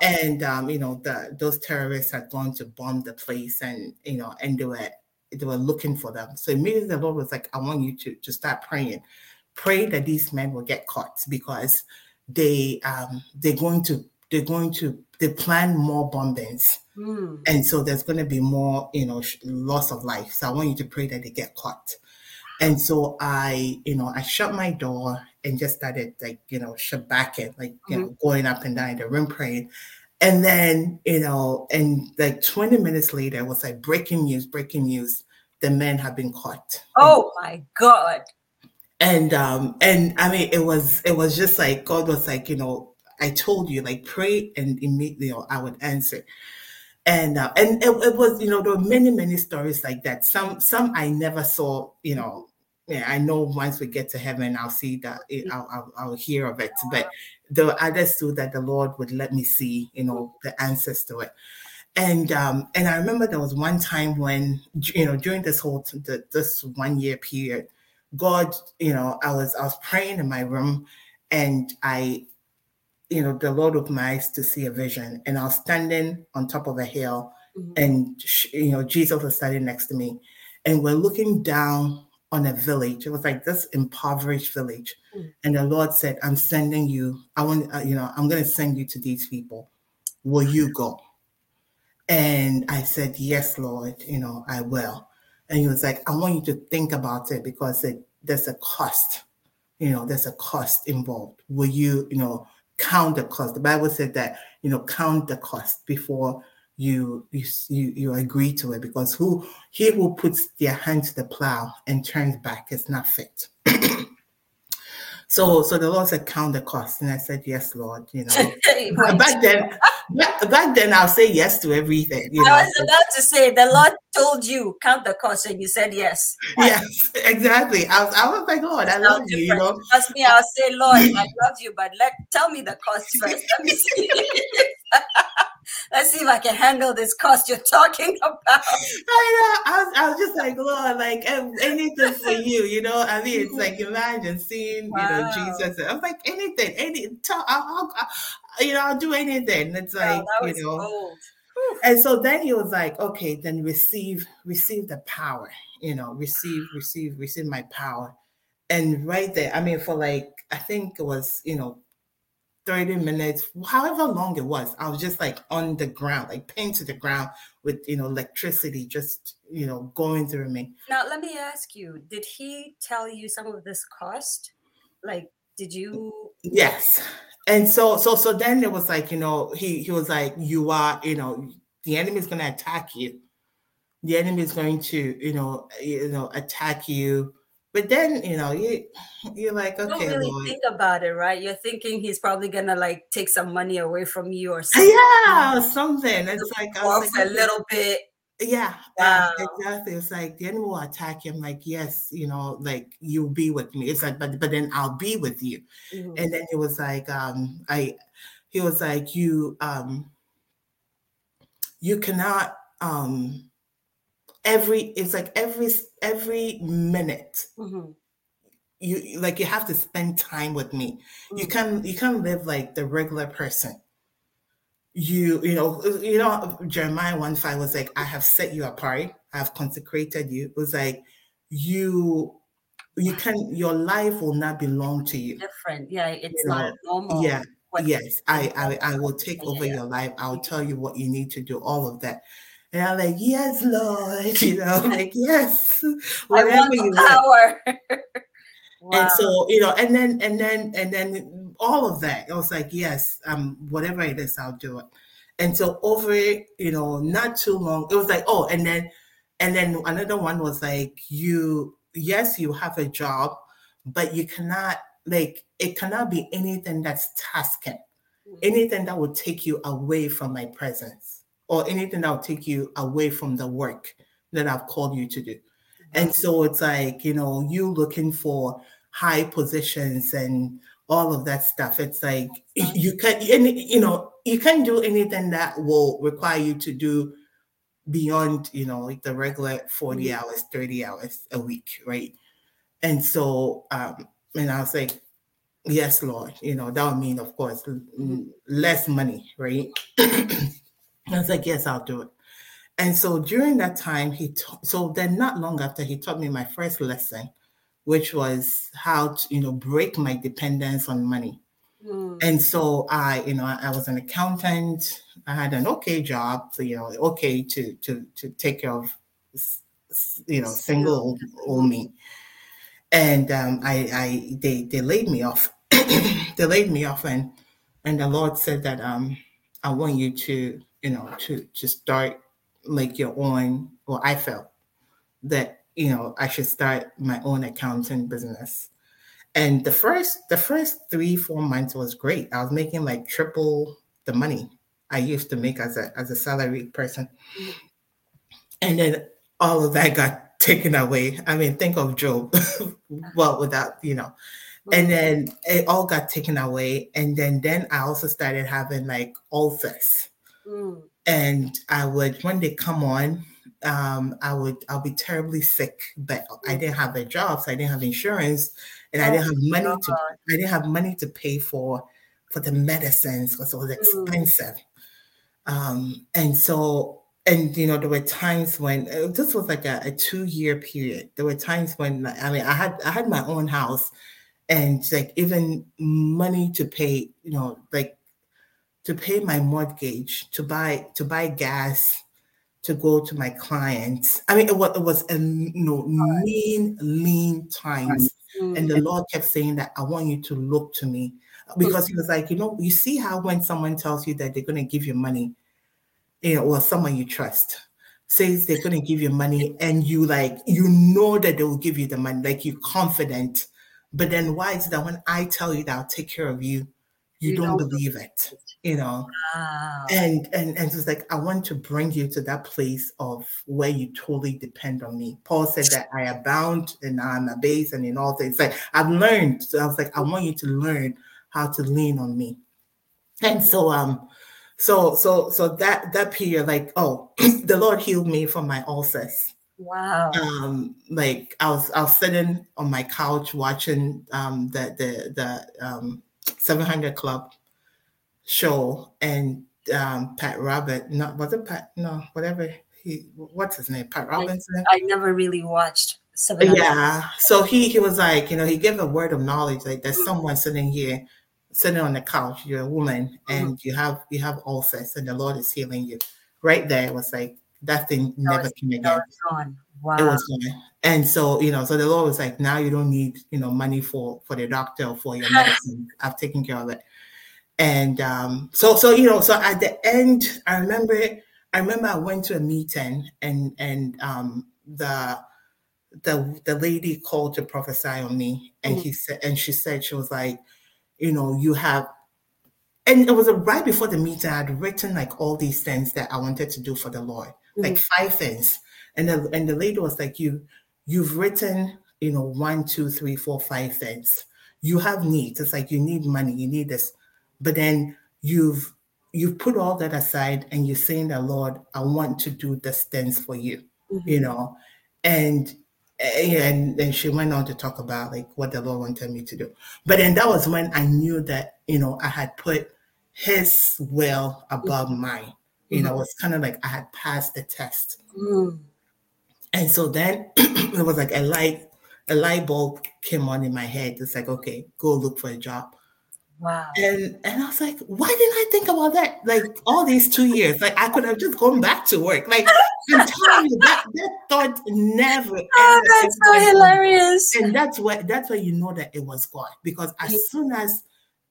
and um, you know the those terrorists had gone to bomb the place and you know and they were they were looking for them so immediately the lord was like i want you to to start praying pray that these men will get caught because they um they're going to they're going to they plan more bombings. Mm. And so there's going to be more, you know, loss of life. So I want you to pray that they get caught. And so I, you know, I shut my door and just started like, you know, shabacking, like, you know, going up and down the room praying. And then, you know, and like 20 minutes later, it was like breaking news, breaking news. The men have been caught. Oh my God. And um, and I mean it was it was just like God was like, you know, I told you, like pray and immediately you know, I would answer. And uh, and it, it was, you know, there were many, many stories like that. Some some I never saw, you know, yeah, I know once we get to heaven, I'll see that, I'll, I'll, I'll hear of it. But were others too that the Lord would let me see, you know, the answers to it. And um, and I remember there was one time when, you know, during this whole the, this one year period, God, you know, I was I was praying in my room, and I, you know, the Lord opened my eyes to see a vision, and I was standing on top of a hill, Mhm. and sh- you know, Jesus was standing next to me, and we're looking down on a village. It was like this impoverished village, Mm. and the Lord said, "I'm sending you. I want, uh, you know, I'm going to send you to these people. Will you go?" And I said, Yes, Lord, you know, I will. And he was like, I want you to think about it because it, there's a cost, you know, there's a cost involved. Will you, you know, count the cost? The Bible said that, you know, count the cost before you you you, you agree to it because who he who puts their hand to the plow and turns back is not fit. so so the Lord said, count the cost. And I said, Yes, Lord, you know. Back then, back, back then I'll say yes to everything. You know, I was about to say the Lord told you count the cost and you said yes. yes, exactly. I was, I was like, Lord, I love you. You know, Trust me, I'll say, Lord, I love you, but let tell me the cost first. Let me see. Let's see if I can handle this cost you're talking about. I know. I was, I was just like, Lord, like eh, anything for you. You know, I mean, it's like imagine seeing, you know, Jesus. I was like, anything, any, tell, I'll, I'll, you know, I'll do anything. It's Wow, like, was you know, bold. and so then he was like, okay, then receive, receive the power, you know, receive, receive, receive my power. And right there, I mean, for like, I think it was, you know, 30 minutes, however long it was, I was just like on the ground, like pinned to the ground with, you know, electricity just, you know, going through me. Now let me ask you, did he tell you some of this cost? Like, did you Yes. And so, so, so then it was like, you know, he, he was like, you are, you know, the enemy is going to attack you. The enemy is going to, you know, you know, attack you. But then, you know, you, you're like, don't okay, really Lord. think about it, right? You're thinking he's probably gonna like take some money away from you or something. Yeah, something. It's like, I was like, a little bit. Yeah, uh, Wow. exactly. It's like the enemy will attack him like, yes, you know, like you'll be with me. It's like, but but then I'll be with you. Mhm. And then he was like, um, I he was like, you um you cannot um every it's like every every minute Mhm. you like you have to spend time with me. You Mm. can you can't live like the regular person. You you know you know Jeremiah one five was like I have set you apart. I have consecrated you. It was like you you can your life will not belong to you. Different. Yeah, it's You not know, normal. Yeah. Yes, I, I I will take over Yeah. your life. I'll tell you what you need to do. All of that. And I'm like, yes, Lord. You know, like yes, whatever you the want. wow. And so, you know, and then and then and then all of that, I was like, yes, um, whatever it is, I'll do it. And so over you know, not too long, it was like, oh, and then and then another one was like, you, yes, you have a job, but you cannot like it cannot be anything that's tasking, anything that would take you away from my presence, or anything that will take you away from the work that I've called you to do. Mm-hmm. And so it's like, you know, you looking for high positions and all of that stuff. It's like mm-hmm. you can any you know, you can't do anything that will require you to do beyond, you know, like the regular 40 mm-hmm. hours, 30 hours a week, right? And so um and I was like, yes, Lord, you know, that would mean of course less money, right? I was like, yes, I'll do it. And so during that time, he taught, so then not long after he taught me my first lesson, which was how to, you know, break my dependence on money. Mm. And so I, you know, I, was an accountant. I had an okay job, so you know, okay to to to take care of, you know, single old, old me. And um, I, I, they they laid me off. they laid me off, and and the Lord said that um, I want you to, you know, to to start like your own. Well, I felt that you know I should start my own accounting business. And the first the first three four months was great. I was making like triple the money I used to make as a as a salaried person. And then all of that got taken away. I mean, think of Job. well, without you know, and then it all got taken away. And then then I also started having like ulcers Mm. and I would when they come on, um, I would I'll be terribly sick, but I didn't have a job, so I didn't have insurance, and I didn't have money to I didn't have money to pay for for the medicines because it was expensive. Um, and so and you know there were times when uh, this was like a, a two year period. There were times when I mean I had I had my own house, and like even money to pay, you know, like to pay my mortgage, to buy to buy gas, to go to my clients. I mean, it was it was a you know lean, lean times, Mm. and the Lord kept saying that I want you to look to me because He was like, you know, you see how when someone tells you that they're going to give you money, you know, or someone you trust says they're going to give you money, and you like you know that they will give you the money, like you're confident. But then why is that when I tell you that I'll take care of you, you, You don't, don't believe it? You know, Wow. and and and it's like I want to bring you to that place of where you totally depend on me. Paul said that I abound and I'm abased and in all things. Like I've learned. So I was like, I want you to learn how to lean on me. And so um, so so so that that period, like, oh, the Lord healed me from my ulcers. Wow. Um, like I was I was sitting on my couch watching um the the the um 700 Club show and um Pat Robert, not was it Pat? No, whatever he what's his name? Pat Robinson. I never really watched Seven. Yeah. So he he was like, you know, he gave a word of knowledge, like there's someone sitting here, sitting on the couch, you're a woman, and you have you have ulcers, and the Lord is healing you. Right there, it was like that thing never was- came That again. was gone. Wow. It was gone. And so, you know, so the Lord was like, now you don't need, you know, money for for the doctor or for your medicine. I've taken care of it. And um, so so you know, so at the end, I remember I remember I went to a meeting and and um the the the lady called to prophesy on me and he said and she said she was like, you know, you have and it was right before the meeting, I had written like all these things that I wanted to do for the Lord, like five things. And the and the lady was like, You you've written, you know, one, two, three, four, five things. You have needs. It's like you need money, you need this. But then you've you've put all that aside and you're saying that Lord, I want to do this things for you, you mm-hmm. know. And eh, and then she went on to talk about like what the Lord wanted me to do. But then that was when I knew that, you know, I had put his will above mm-hmm. mine. You know, it mm-hmm. was kind of like I had passed the test. Mm. And so then it was like a light, a light bulb came on in my head. It's like, okay, go look for a job. Wow. And and I was like, why didn't I think about that? Like all these two years, like I could have just gone back to work. Like I'm telling you, that that thought never. Oh, that's so hilarious. And that's where that's where you know that it was God because as soon as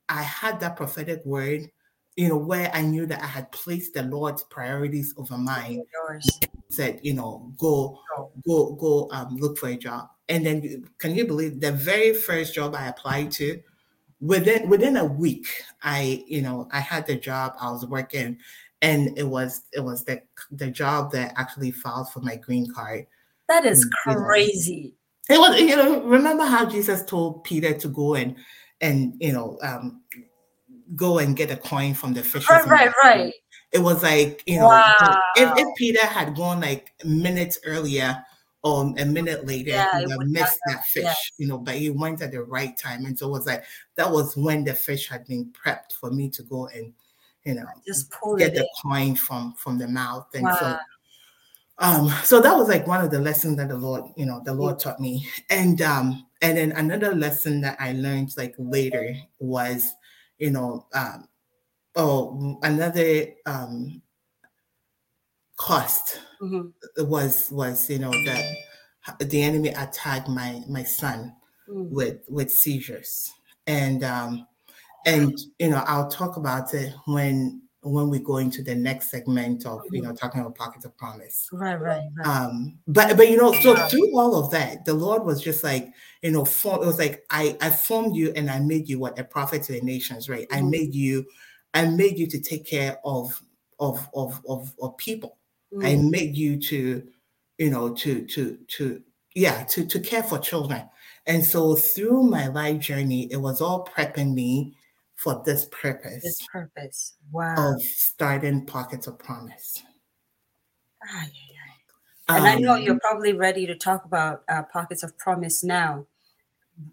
I had that prophetic word, you know, where I knew that I had placed the Lord's priorities over mine, Yours. said, you know, go, Go. go, go, um, look for a job. And then, can you believe the very first job I applied to, within within a week, I, you know, I had the job. I was working, and it was it was the the job that actually filed for my green card. That is You know. crazy. It was, you know, remember how Jesus told Peter to go and and you know um go and get a coin from the fishes. Right, right, right. It was like, you know, Wow. if, if Peter had gone like minutes earlier or a minute later, Yeah, he it would have would not missed that fish, yes. you know, but he went at the right time. And so it was like, that was when the fish had been prepped for me to go and, you know, Just pull get the in. coin from from the mouth. And so Wow. um so that was like one of the lessons that the lord you know the lord taught me and um and then another lesson that i learned like later was you know, um, oh, another um, cost Mhm. was was you know that the enemy attacked my my son Mm. with with seizures and um and you know i'll talk about it when when we go into the next segment of you know talking about pockets of promise Right, right, right. um but but you know so through all of that the lord was just like you know form, it was like i i formed you and i made you what a prophet to the nations right i Mhm. made you i made you to take care of of of of, of people i Mm. made you to you know to to to yeah to to care for children and so through my life journey it was all prepping me for this purpose This purpose. Wow. of starting pockets of promise Ah, yeah, yeah. And I know Um, you're probably ready to talk about uh, Pockets of Promise now.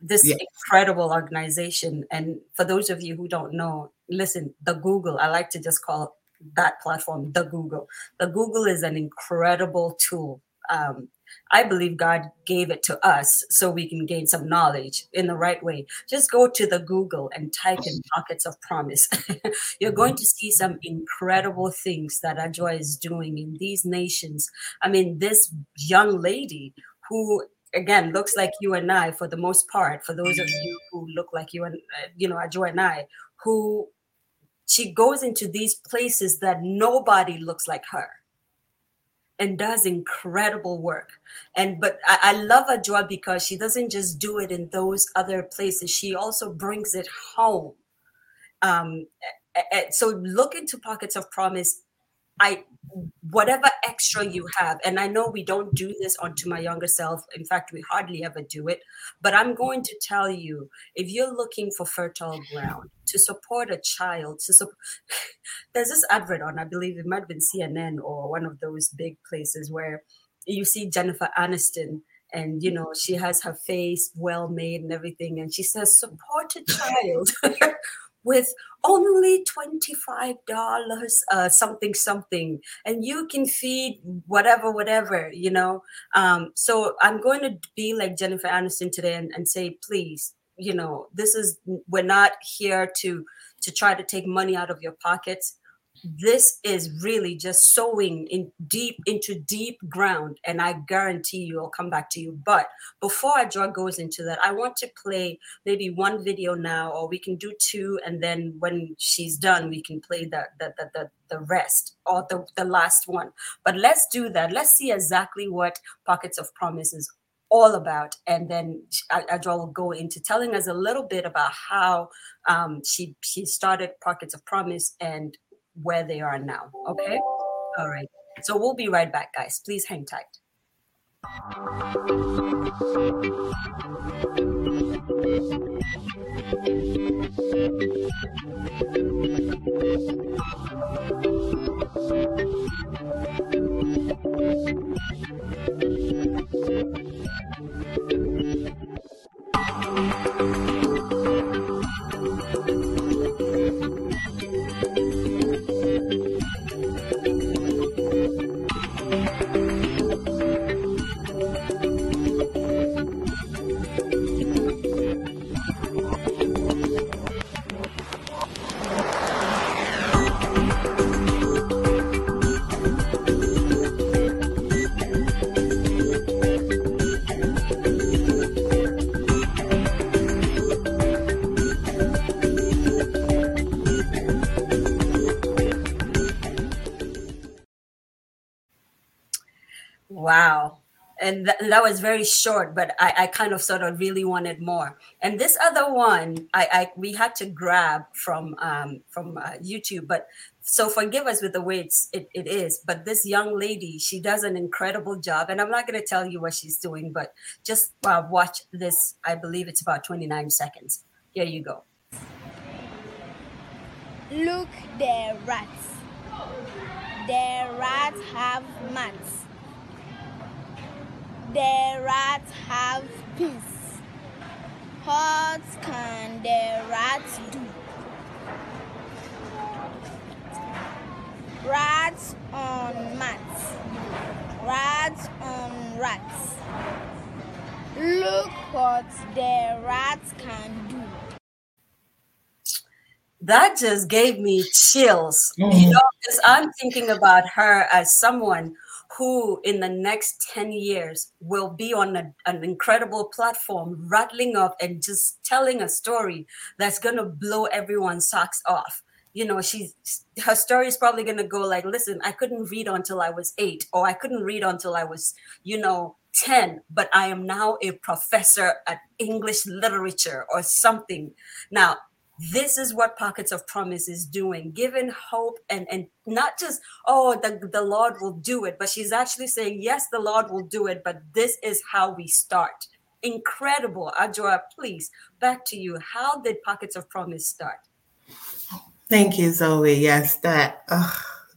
This incredible organization. And for those of you who don't know, listen, the Google, I like to just call that platform the Google. The Google is an incredible tool. Um, I believe God gave it to us so we can gain some knowledge in the right way. Just go to the Google and type in Pockets of Promise. You're going to see some incredible things that Adwoa is doing in these nations. I mean, this young lady who again looks like you and I for the most part, for those of you who look like you and uh, you know Adwoa and I, who she goes into these places that nobody looks like her and does incredible work. And but i, I love Adwoa because she doesn't just do it in those other places. She also brings it home. Um so look into pockets of promise. I whatever extra you have and i know we don't do this onto my younger self in fact we hardly ever do it but i'm going to tell you if you're looking for fertile ground to support a child to support there's this advert on i believe it might have been cnn or one of those big places where you see jennifer aniston and you know she has her face well made and everything and she says support a child with only $25 uh, something something. And you can feed whatever whatever you know? Um, so i'm going to be like jennifer aniston today and, and say please you know this is we're not here to to try to take money out of your pockets this is really just sowing in deep into deep ground and i guarantee you i'll come back to you. But before i draw goes into that i want to play maybe one video now or we can do two and then when she's done we can play the the the, the, the rest or the, the last one. But let's do that. Let's see exactly what pockets of promise is all about and then Adwoa will go into telling us a little bit about how um, she she started pockets of promise and where they are now okay? All right. So we'll be right back guys. Please hang tight And th- that was very short, but I, I kind of sort of really wanted more. And this other one, I, I we had to grab from um, from uh, YouTube. But so forgive us with the way it's, it, it is. But this young lady, she does an incredible job. And I'm not going to tell you what she's doing, but just uh, watch this. I believe it's about 29 seconds. Here you go. Look, the rats. The rats have mats. The rats have peace. What can the rats do? Rats on mats. Rats on rats. Look what the rats can do. that just gave me chills. You Mhm. know, because I'm thinking about her as someone who, in the next 10 years, will be on a- an incredible platform, rattling off and just telling a story that's going to blow everyone's socks off. You know, she's her story is probably going to go like, listen, I couldn't read until I was eight, or I couldn't read until I was, you know, 10, but I am now a professor at English literature or something. Now, this is what pockets of promise is doing giving hope and and not just oh the, the lord will do it but she's actually saying yes the lord will do it but this is how we start. Incredible. Adwoa please back to you. How did pockets of promise start? Thank you, Zoe. Yes, that uh,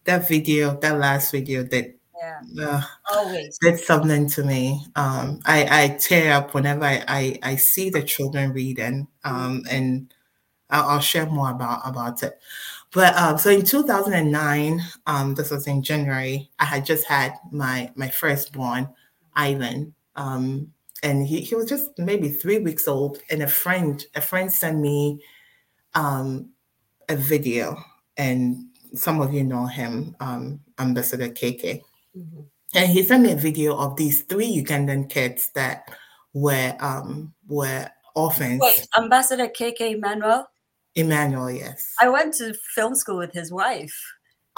that video, that last video, that yeah. uh, always. did something to me. Um, I, I tear up whenever I, I, I see the children reading, um, and I'll, I'll share more about about it. But um, so in 2009, um, this was in January. I had just had my my firstborn, Ivan, um, and he, he was just maybe three weeks old. And a friend a friend sent me um, a video, and some of you know him, um, Ambassador KK. Mhm. And he sent me a video of these three Ugandan kids that were um, were orphans. wait ambassador kk emmanuel Emmanuel, yes. i went to film school with his wife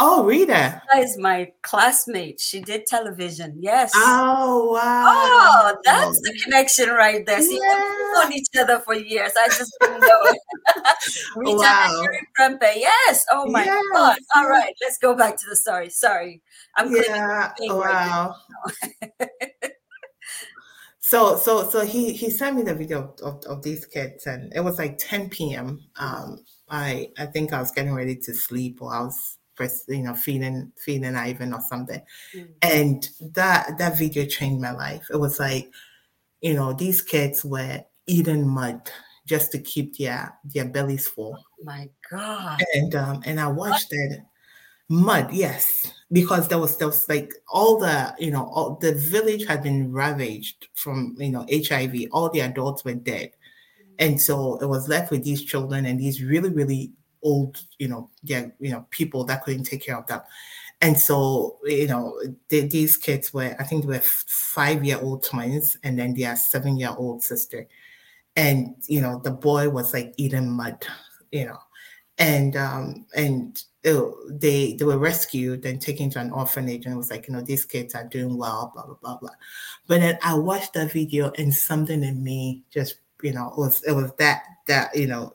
Oh, Rita. that is my classmate she did television yes Oh, wow. Oh, that's the connection right there. See, Yeah. we've known each other for years. I just didn't know it. Rita Wow. and. Yes. Oh my Yes. God. All right. Let's go back to the story. Sorry. I'm yeah. thing right Wow. so so so he he sent me the video of, of, these kids and it was like 10 p.m. Um I I think I was getting ready to sleep or I was first, you know feeding feeding Ivan or something. Mm. And that that video changed my life. It was like, you know, these kids were eating mud just to keep their their bellies full. My God. and um and I watched it mud yes because there was there was like all the you know all the village had been ravaged from you know HIV all the adults were dead. And so it was left with these children and these really really old you know yeah you know people that couldn't take care of them. And so you know the, these kids were I think they were five year old twins and then their seven year old sister. And you know the boy was like eating mud you know. And um and they they were rescued and taken to an orphanage and it was like you know these kids are doing well blah blah blah blah but then i watched that video and something in me just you know it was it was that that you know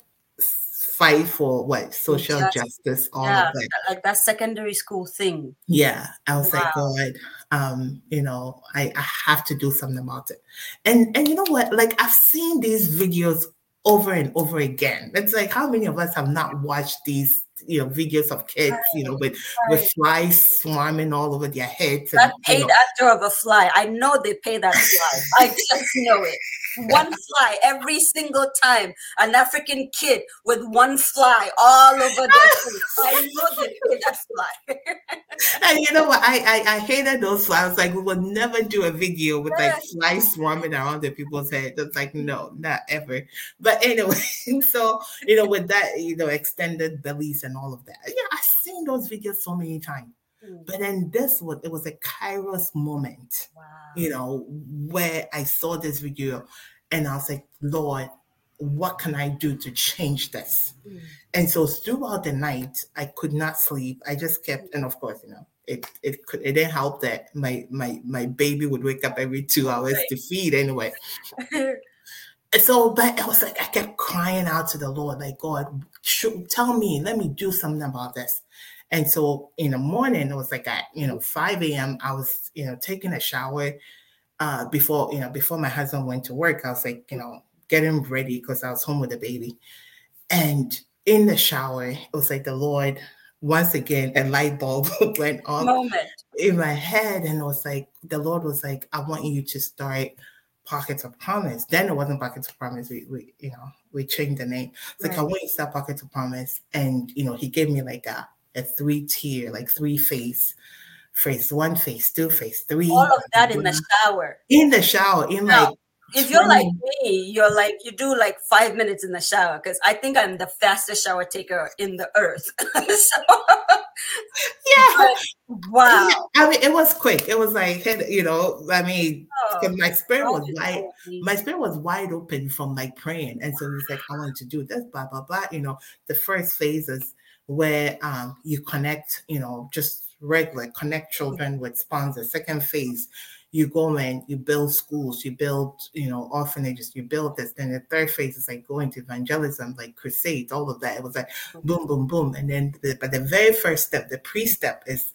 fight for what social Justice. justice all Yeah. of that Like that secondary school thing. yeah i was like Wow. god um you know I, I have to do something about it and and you know what like i've seen these videos over and over again it's like how many of us have not watched these you know videos of kids you know with with flies swarming all over their heads and, That you paid know, actor of a fly. I know they pay that fly. I just know it. One fly every single time. An African kid with one fly all over their face. I know they pay that fly. and you know what I, I i hated those flies like we will never do a video with like flies swarming around the people's head it's like no not ever but anyway so you know with that you know extended bellies and all of that yeah i've seen those videos so many times Mm, but then this was it was a kairos moment Wow. you know where i saw this video and i was like lord what can i do to change this Mm. and so throughout the night, I could not sleep. I just kept, and of course, you know, it it could it didn't help that my my my baby would wake up every two hours Right. to feed anyway. And so, but I was like, I kept crying out to the Lord, like, God, should, tell me, let me do something about this. And so in the morning, it was like at you know 5 a.m. I was you know taking a shower uh before you know before my husband went to work. I was like you know getting ready because I was home with the baby. And in the shower, it was like the Lord once again a light bulb went off Moment. in my head, and it was like the Lord was like, I want you to start Pockets of Promise. Then it wasn't Pockets of Promise. We, we you know we changed the name. It's like I Right. to start Pockets of Promise, and you know he gave me like a a three tier, like three face, phase one, phase two, phase three. All of that in the shower. in the shower, in Now, like if you're like me, you're like you do like five minutes in the shower because I think I'm the fastest shower taker in the earth. so, yeah. wow. I mean, it was quick. It was like, you know, I mean, Oh, my spirit was wide. My spirit was wide open from like praying, and so he's like, "I want to do this, blah blah blah." You know, the first phase is where um you connect, you know, just regular connect children with sponsors. Second phase, you go in, you build schools, you build, you know, orphanages, you build this. Then the third phase is like going to evangelism, like crusades, all of that. It was like boom, boom, boom, and then the, but the very first step, the pre-step is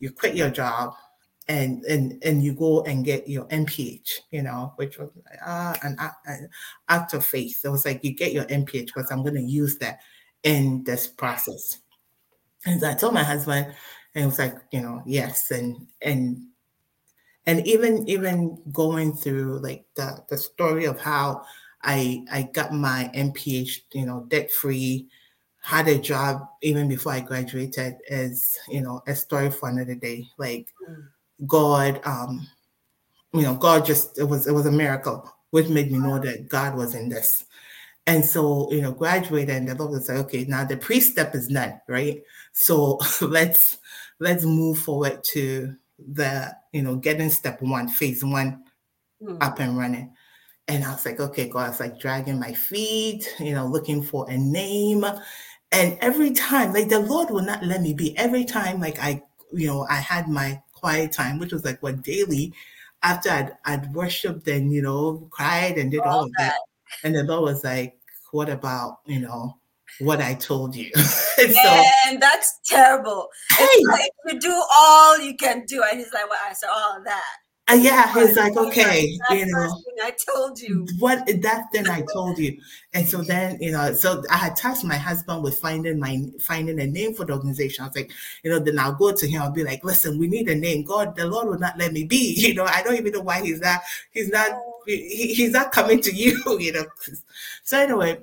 you quit your job and and and you go and get your MPH, you know, which was uh, an, an act of faith. It was like you get your MPH because I'm going to use that in this process. And so I told my husband, and it was like, you know, yes, and and and even even going through like the the story of how I I got my MPH, you know, debt free, had a job even before I graduated is you know a story for another day. Like Mm. God, um, you know, God just it was it was a miracle, which made me know that God was in this. And so, you know, graduated and the Lord was like, okay, now the pre-step is done, right? So let's let's move forward to the, you know, getting step one, phase one Mm. up and running. And I was like, okay, God, I was like dragging my feet, you know, looking for a name. And every time, like the Lord will not let me be. Every time, like I, you know, I had my quiet time, which was like what daily after I'd, I'd worshiped and, you know, cried and did all of that. And the Lord was like, what about, you know, what I told you? and so, And that's terrible. hey, It's like you do all you can do, and he's like, "Well, I said all that." uh, yeah, he's like, okay, you know. I told you. what that thing I told you. And so then, you know, so I had tasked my husband with finding my finding a name for the organization. I was like, you know, then I'll go to him. I'll be like, listen, we need a name. God, the Lord will not let me be. You know, I don't even know why he's not, he's not, he, he's not coming to you, you know. So anyway,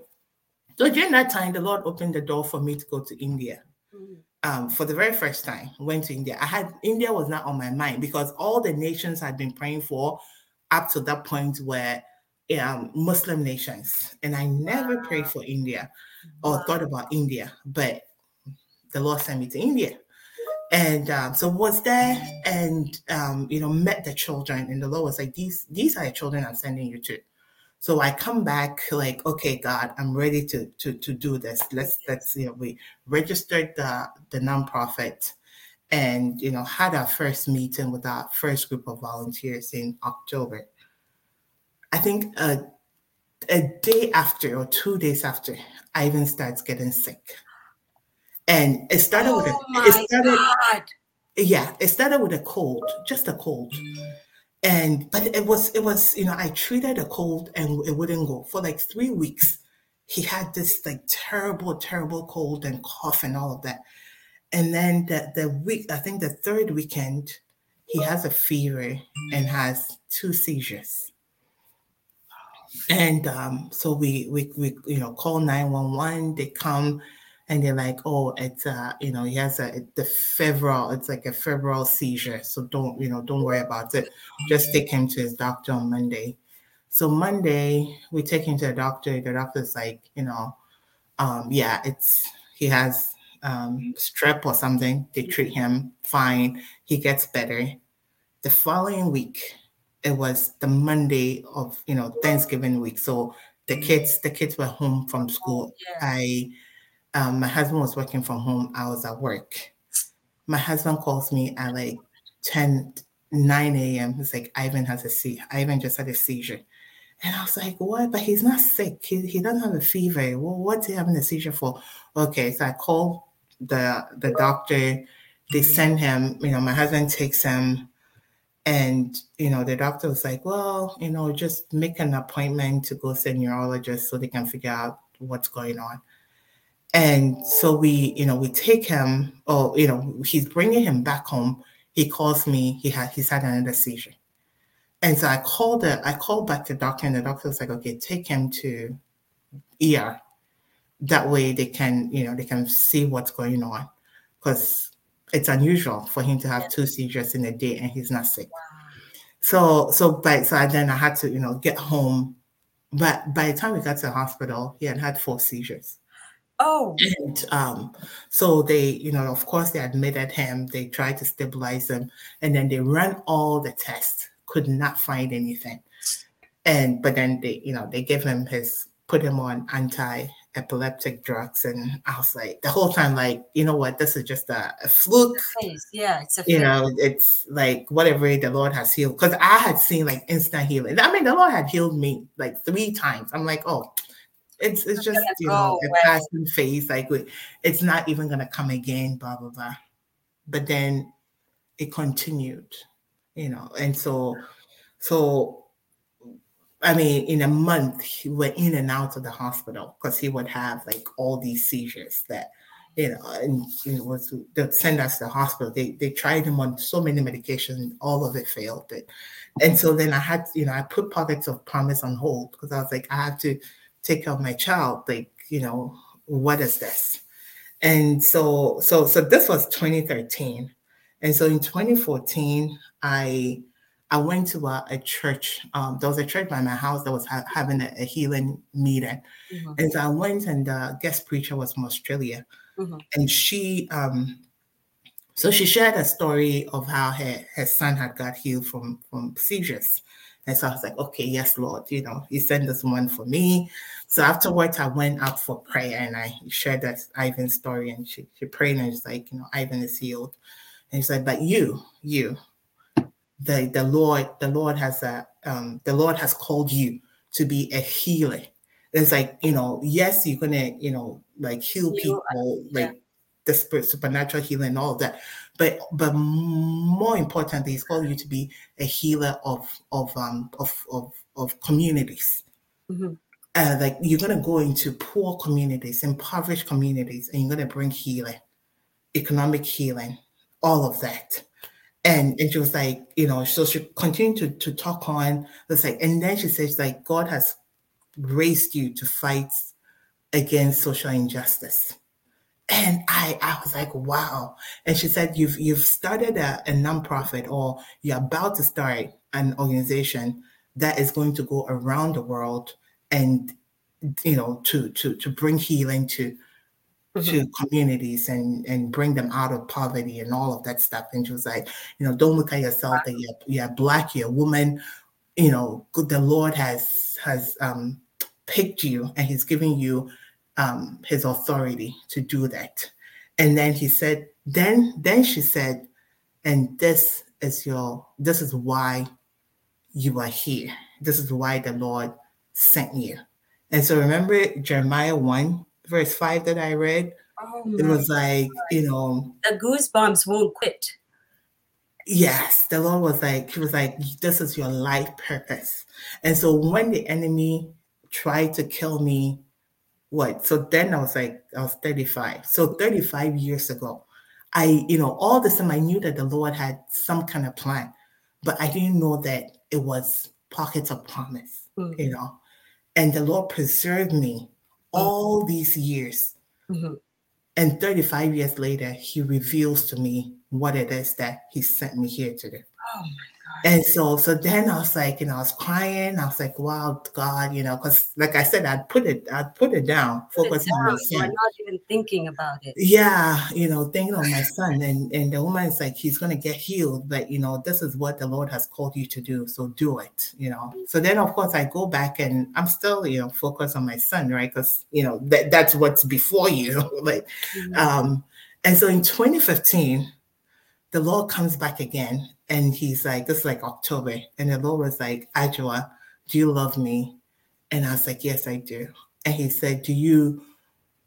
so during that time, the Lord opened the door for me to go to India Mm. um, for the very first time, went to India. I had India was not on my mind because all the nations I'd been praying for up to that point were um, Muslim nations, and I never prayed for India or thought about India, but the Lord sent me to India. And um, so was there, and um, you know, met the children, and the Lord was like, "These, these are the children I'm sending you to." So I come back like, okay, God, I'm ready to to to do this. Let's let's you know, we registered the the nonprofit, and you know, had our first meeting with our first group of volunteers in October. I think a a day after or two days after, Ivan starts getting sick, and it started with a, Oh it started God! yeah it started with a cold just a cold mm. And but it was it was you know i treated a cold and it wouldn't go. For like three weeks he had this like terrible terrible cold and cough and all of that. And then the the week i think the third weekend he has a fever and has two seizures. And um, so we, we we you know call 911 they come and they're like oh it's uh you know he has a the febrile it's like a febrile seizure so don't you know don't worry about it. Just take him to his doctor on monday. So monday we take him to the doctor the doctor's like you know um yeah it's he has um strep or something they treat him fine he gets better. The following week it was the monday of you know thanksgiving week so the kids the kids were home from school. Yeah. i um, my husband was working from home i was at work. My husband calls me at like 10 9 a.m he's like ivan has a seizure ivan just had a seizure. And i was like what? But he's not sick. He, he doesn't have a fever. Well, what's he having a seizure for? Okay so i call the the doctor. They send him you know my husband takes him. And you know the doctor was like well you know just make an appointment to go see a neurologist so they can figure out what's going on and so we you know we take him or you know he's bringing him back home. He calls me. He had he's had another seizure and so i called the i called back the doctor and the doctor was like okay take him to er that way they can you know they can see what's going on. Because it's unusual for him to have two seizures in a day and he's not sick. So so by so I, then I had to you know get home, but by the time we got to the hospital, he had had four seizures. Oh, And um, so they, you know, of course, they admitted him. They tried to stabilize him, and then they ran all the tests, could not find anything. And but then they, you know, they gave him his, put him on anti-epileptic drugs, and I was like, the whole time, like, you know what, this is just a, a fluke. phase. Yeah, it's a You phase. know, it's like whatever the Lord has healed. Because I had seen like instant healing. I mean, the Lord had healed me like three times. I'm like, oh, it's it's just you know a passing phase. Like we- it's not even gonna come again. Blah blah blah. But then it continued, you know, and so so. I mean, in a month, he went in and out of the hospital because he would have like all these seizures that, you know, and you know, was they'd send us to the hospital. They they tried him on so many medications, all of it failed. It, and so then I had, you know, I put pockets of promise on hold because I was like, I have to take care of my child. Like, you know, what is this? And so, so, so this was 2013, and so in 2014, I I went to a, a church. Um, there was a church by my house that was ha- having a, a healing meeting, Mhm, and so I went, and the guest preacher was from Australia, mhm. and she um so she shared a story of how her, her son had got healed from from seizures and so i was like okay yes lord you know you sent this one for me. So afterwards i went up for prayer and i shared that ivan story and she, she prayed and she's like you know ivan is healed. And she said but you you the the lord the lord has a um the lord has called you to be a healer. It's like you know yes you're gonna you know like heal Heal, people yeah. like the spirit supernatural healing and all of that but but more importantly he's called you to be a healer of of um of of, of communities Mhm. uh, like you're gonna go into poor communities impoverished communities and you're gonna bring healing economic healing all of that and and she was like, you know, so she continued to to talk on. It's like, and then she says, like, God has raised you to fight against social injustice. And I I was like, wow. And she said, you've you've started a, a nonprofit or you're about to start an organization that is going to go around the world and you know to to to bring healing to to communities and and bring them out of poverty and all of that stuff. And she was like, you know, don't look at yourself that you're you're black, you're a woman. You know, the Lord has has um, picked you and He's giving you um, His authority to do that. And then He said, then then she said, and this is your this is why you are here. This is why the Lord sent you. And so remember Jeremiah 1, verse 5 that I read? Oh It was like, you know, the goosebumps won't quit. yes, the Lord was like, He was like, this is your life purpose. And so when the enemy tried to kill me, what? So then I was like, I was 35. So 35 years ago, I, you know, all this time I knew that the Lord had some kind of plan, but I didn't know that it was pockets of promise, Mhm. you know. And the Lord preserved me all these years. Mhm. And 35 years later, he reveals to me what it is that he sent me here to do. Oh my And so, so then I was like, you know, I was crying. I was like, wow, God, you know, because like I said, I'd put it, I'd put it down, Put it focus on my son. not even thinking about it. Yeah, you know, thinking of my son. And and the woman is like, he's gonna get healed, but you know, this is what the Lord has called you to do. So do it, you know. So then of course I go back and I'm still, you know, focused on my son, right? Because you know, that that's what's before you. like Mhm. um, and so in 2015, the Lord comes back again and he's like, this is like October. And the Lord was like, Adwoa, do you love me? And I was like, yes, I do. And he said, do you,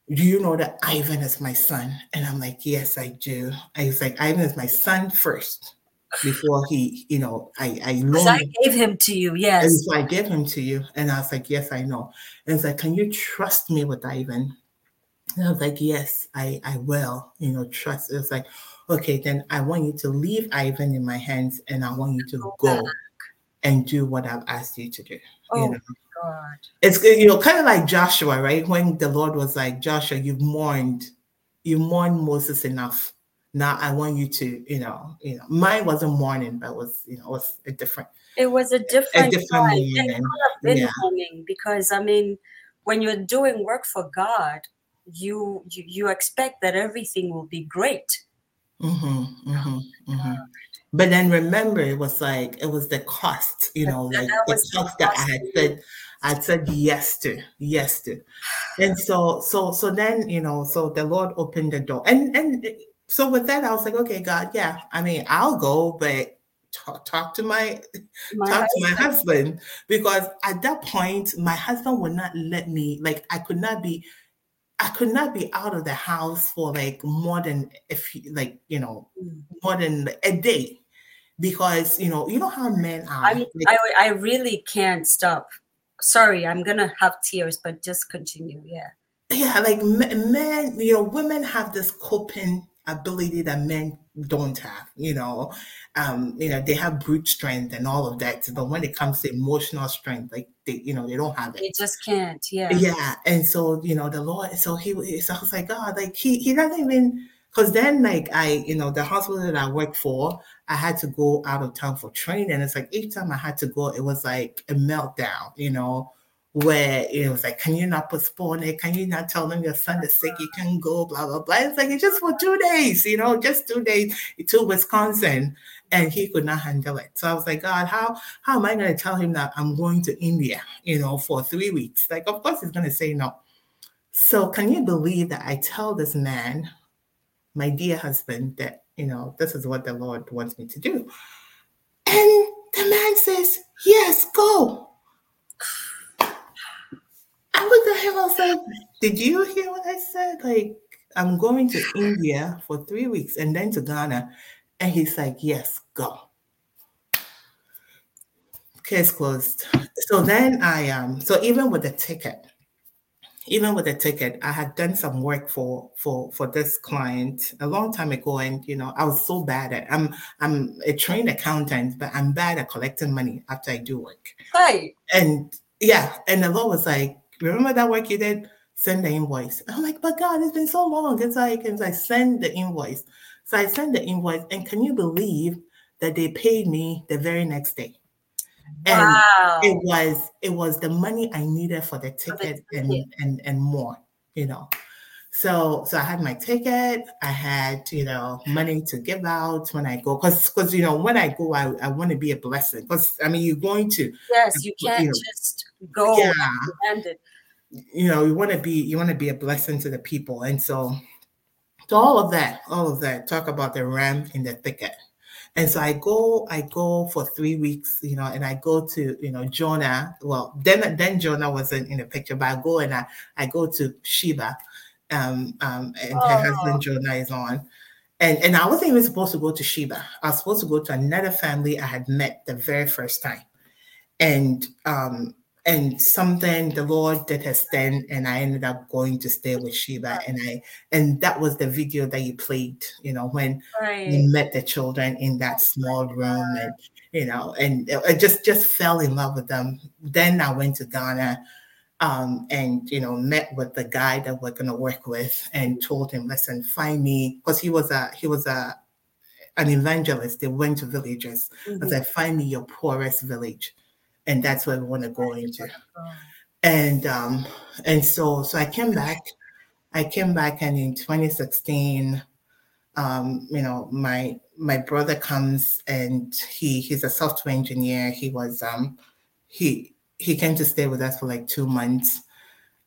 do you know that Ivan is my son? And I'm like, yes, I do. And he's like, Ivan is my son first before he, you know, I, I loaned I gave him to you, yes. and so I gave him to you. And I was like, yes, I know. And it's like, can you trust me with Ivan? And I was like, yes, I, I will, you know, trust. It was like, okay, then I want you to leave Ivan in my hands and I want you to Go and do what I've asked you to do. Oh You know, God. it's you know, kind of like Joshua, right? When the Lord was like, Joshua, you've mourned, you mourned Moses enough. Now I want you to, you know, you know, mine wasn't mourning, but it was, you know, it was a different, It was a different, a different different time. It could have been Yeah. because I mean, when you're doing work for God, you you, you expect that everything will be great. Mm-hmm, mm-hmm, mm-hmm. But then remember, it was like it was the cost, you know, like the cost that I had said, I said yes to, yes to, and so, so, so then, you know, so the Lord opened the door, and and so with that, I was like, okay, God, yeah, I mean, I'll go, but talk, talk to my My talk to my husband- husband because at that point, my husband would not let me, like, I could not be. I could not be out of the house for like more than if like you know Mm. more than a day because you know you know how men are I, like, I I really can't stop. Sorry, I'm gonna have tears, but just continue. Yeah. yeah like men you know women have this coping ability that men don't have you know um you know they have brute strength and all of that but when it comes to emotional strength like they you know they don't have it They just can't. Yeah. yeah and so you know the lord so he so i was like god like he he doesn't even because then like i you know the hospital that i worked for i had to go out of town for training it's like each time i had to go it was like a meltdown you know where it was like can you not postpone it can you not tell them your son is sick you can go blah blah blah it's like it's just for two days you know just two days to wisconsin and he could not handle it so i was like god how how am I going to tell him that I'm going to India, you know, for three weeks? Like, of course, he's going to say no. So, can you believe that I tell this man, my dear husband, that, you know, this is what the Lord wants me to do? And the man says, Yes, go. I looked at him, I was like, Did you hear what I said? Like, I'm going to India for three weeks and then to Ghana. And he's like, Yes, go case closed. So then I um so even with the ticket, even with the ticket, I had done some work for for for this client a long time ago, and you know I was so bad at I'm I'm a trained accountant, but I'm bad at collecting money after I do work. Hi. And yeah, and the Lord was like, remember that work you did? Send the invoice. I'm like, but God, it's been so long. It's like, it's like send the invoice. So I sent the invoice, and can you believe that they paid me the very next day? And Wow. it was it was the money I needed for the the ticket and and and more, you know. So so I had my ticket, I had, you know, money to give out when I go because because you know when I go I, I want to be a blessing because I mean you're going to Yes, you you can't know, just go yeah. handed. you know you want to be you want to be a blessing to the people and so so all of that all of that talk about the ram in the thicket. And so i go i go for three weeks you know and i go to you know jonah well then then jonah wasn't in the picture but i go and i i go to sheba um um and her Oh. husband jonah is on. And and i wasn't even supposed to go to sheba. I was supposed to go to another family i had met the very first time. And um and something the Lord did his thing, and I ended up going to stay with Sheba, and I and that was the video that you played, you know, when Right. we met the children in that small room, and you know, and I just just fell in love with them. Then I went to Ghana, um, and you know, met with the guy that we're gonna work with, and told him, listen, find me, because he was a he was a an evangelist. They went to villages. I Mhm. was like, find me your poorest village, and that's where we want to go into and um and so so i came back i came back and in 2016 um you know my my brother comes and he he's a software engineer he was um he he came to stay with us for like two months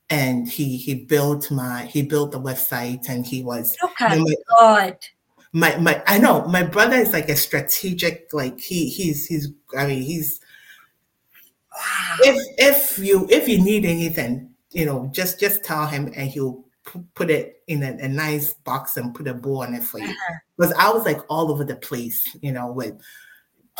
and he he built my he built the website and he was Look at my, God. my my I know my brother is like a strategic like he he's he's I mean he's Wow. if if you if you need anything you know just just tell him and he'll put it in a, a nice box and put a bow on it for you Uh-huh. because i was like all over the place you know with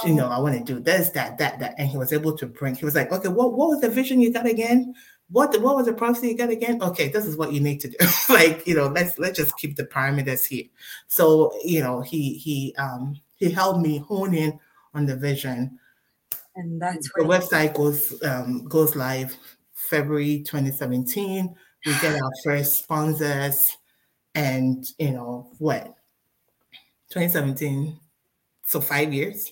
you know i want to do this that that that and he was able to bring he was like okay what, what was the vision you got again what what was the prophecy you got again okay this is what you need to do like you know let's let's just keep the parameters here so you know he he um he helped me hone in on the vision And that's the website goes um, goes live February 2017. We get our first sponsors, and you know what? 2017. So five years.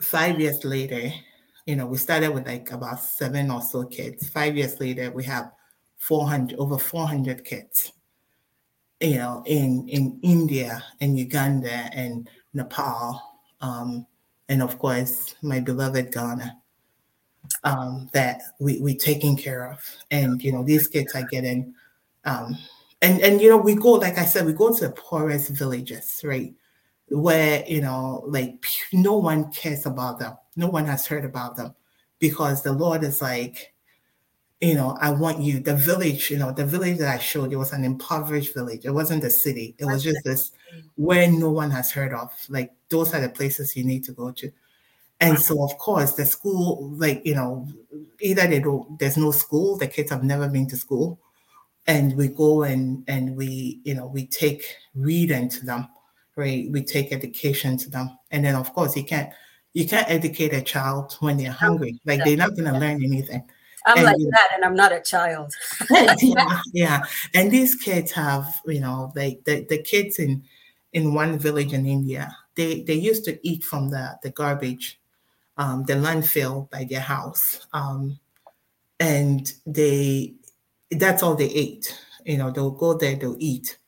Five years later, you know, we started with like about seven or so kids. Five years later, we have 400 over 400 kids. You know, in in India and Uganda and Nepal, um, and of course my beloved Ghana. Um, that we we taking care of, and you know these kids are getting, um, and and you know we go like I said we go to the poorest villages, right, where you know like no one cares about them, no one has heard about them, because the Lord is like, you know, I want you. The village, you know, the village that I showed, it was an impoverished village. It wasn't the city. It was just this where no one has heard of. Like those are the places you need to go to. And so, of course, the school, like you know, either they don't, there's no school, the kids have never been to school, and we go and and we, you know, we take reading to them, right? We take education to them, and then of course, you can't you can't educate a child when they're hungry. Like they're not going to learn anything. I'm And like that, and I'm not a child. yeah, yeah. And these kids have, you know, like the, the kids in in one village in India, they they used to eat from the the garbage, um, the landfill by their house, um, and they that's all they ate. You know, they'll go there, they'll eat.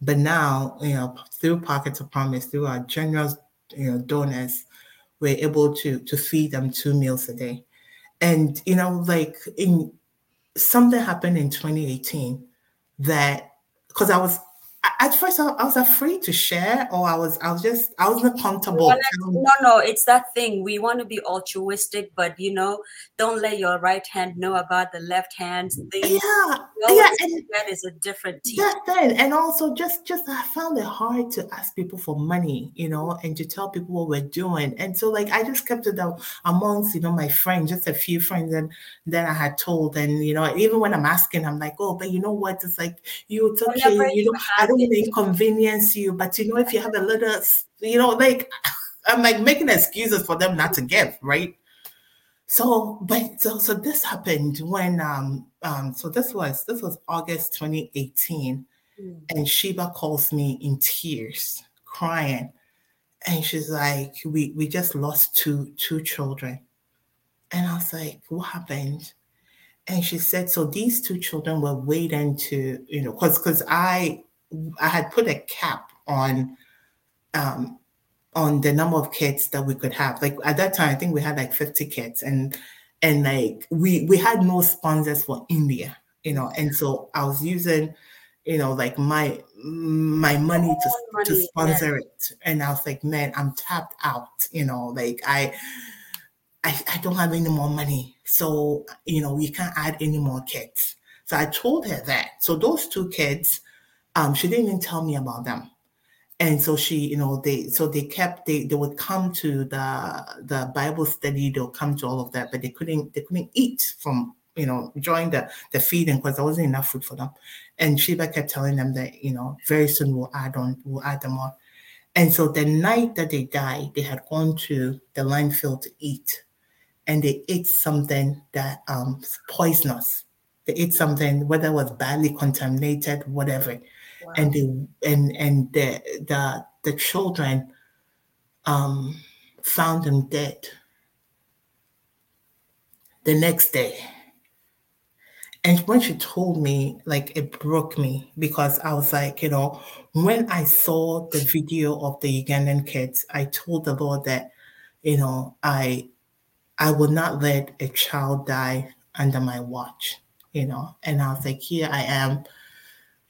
But now, you know, through Pockets of Promise, through our generous, you know, donors, we're able to to feed them two meals a day. And you know, like in something happened in 2018 that because I was at first I, I was afraid to share or I was I was just I wasn't comfortable. Well, No, no, it's that thing. We want to be altruistic, but you know, don't let your right hand know about the left hand thing. Yeah, yeah, and that is a different team. That's it. And also just just I found it hard to ask people for money, you know, and to tell people what we're doing. And so like I just kept it out amongst, you know, my friends, just a few friends and then I had told. And you know, even when I'm asking, I'm like, oh, but you know what? It's like you it's okay, you you know, don't want to inconvenience you, but you know, if you have a little you know, like I'm like making excuses for them not to give, right? So, but so so this happened when um um so this was this was August 2018 Mm. and Sheba calls me in tears, crying. And she's like, We we just lost two two children. And I was like, What happened? And she said, So these two children were waiting to, you know, because because I I had put a cap on um on the number of kids that we could have. Like at that time, I think we had like 50 kids and and like we we had no sponsors for India, you know, and so I was using, you know, like my my money to, Own to money, sponsor it. And I was like, man, I'm tapped out, you know, like I I, I don't have any more money. So, you know, we can't add any more kids. So I told her that. So those two kids, um, she didn't even tell me about them. And so she you know they so they kept they they would come to the the bible study they'll come to all of that but they couldn't they couldn't eat from you know during the the feeding because there wasn't enough food for them. And sheba kept telling them that you know very soon we'll add on we'll add them on. And so the night that they died they had gone to the landfill to eat. And they ate something that um poisonous. They ate something whether it was badly contaminated whatever And they and and the the the children um found them dead the next day. And when she told me like it broke me because i was like you know when i saw the video of the ugandan kids i told the lord that you know i i will not let a child die under my watch you know. And i was like here i am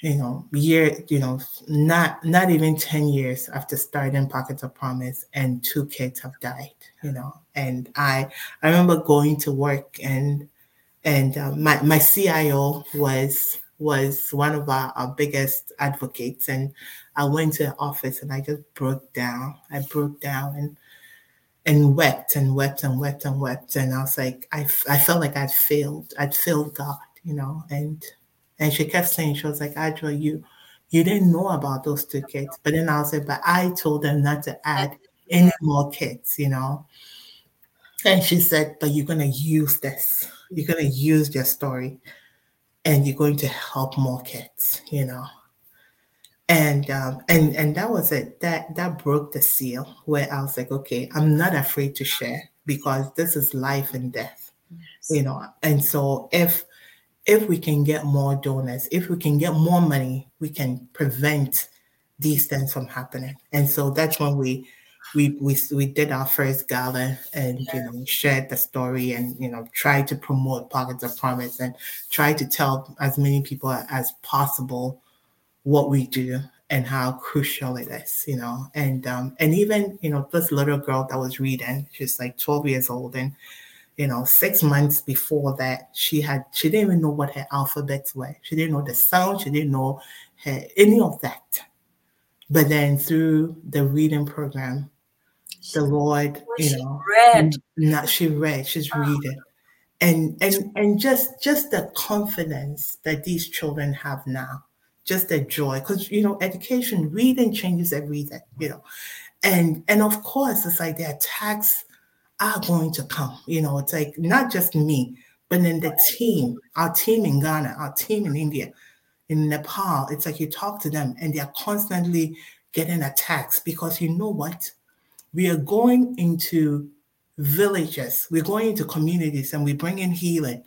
you know, year, you know, not not even 10 years after starting Pockets of Promise and two kids have died, you know. And I I remember going to work and and uh, my my CIO was was one of our, our biggest advocates and I went to the office and I just broke down. I broke down and and wept and wept and wept and wept and I was like i, I felt like I'd failed. I'd failed God, you know, and and she kept saying, she was like, Adwoa, you you didn't know about those two kids. But then I was like, but I told them not to add any more kids, you know. And she said, but you're gonna use this. You're gonna use your story and you're going to help more kids, you know. and um, and and that was it. That that broke the seal where I was like, okay, I'm not afraid to share because this is life and death, Yes. you know. And so if if we can get more donors, if we can get more money, we can prevent these things from happening. And so that's when we we we we did our first gala and you know shared the story and you know tried to promote pockets of promise and try to tell as many people as possible what we do and how crucial it is, you know. And um and even you know this little girl that was reading, she's like 12 years old and you know, six months before that, she had she didn't even know what her alphabets were. She didn't know the sound. She didn't know her, any of that. But then through the reading program, the Lord, you She know, read. not she read, she's ah. reading, and and and just just the confidence that these children have now, just the joy, because you know, education, reading changes everything, you know, and and of course, it's like the attacks are going to come. You know, it's like not just me, but then the team, our team in Ghana, our team in India, in Nepal. It's like you talk to them and they are constantly getting attacks because you know what? We are going into villages, we're going into communities and we bring in healing.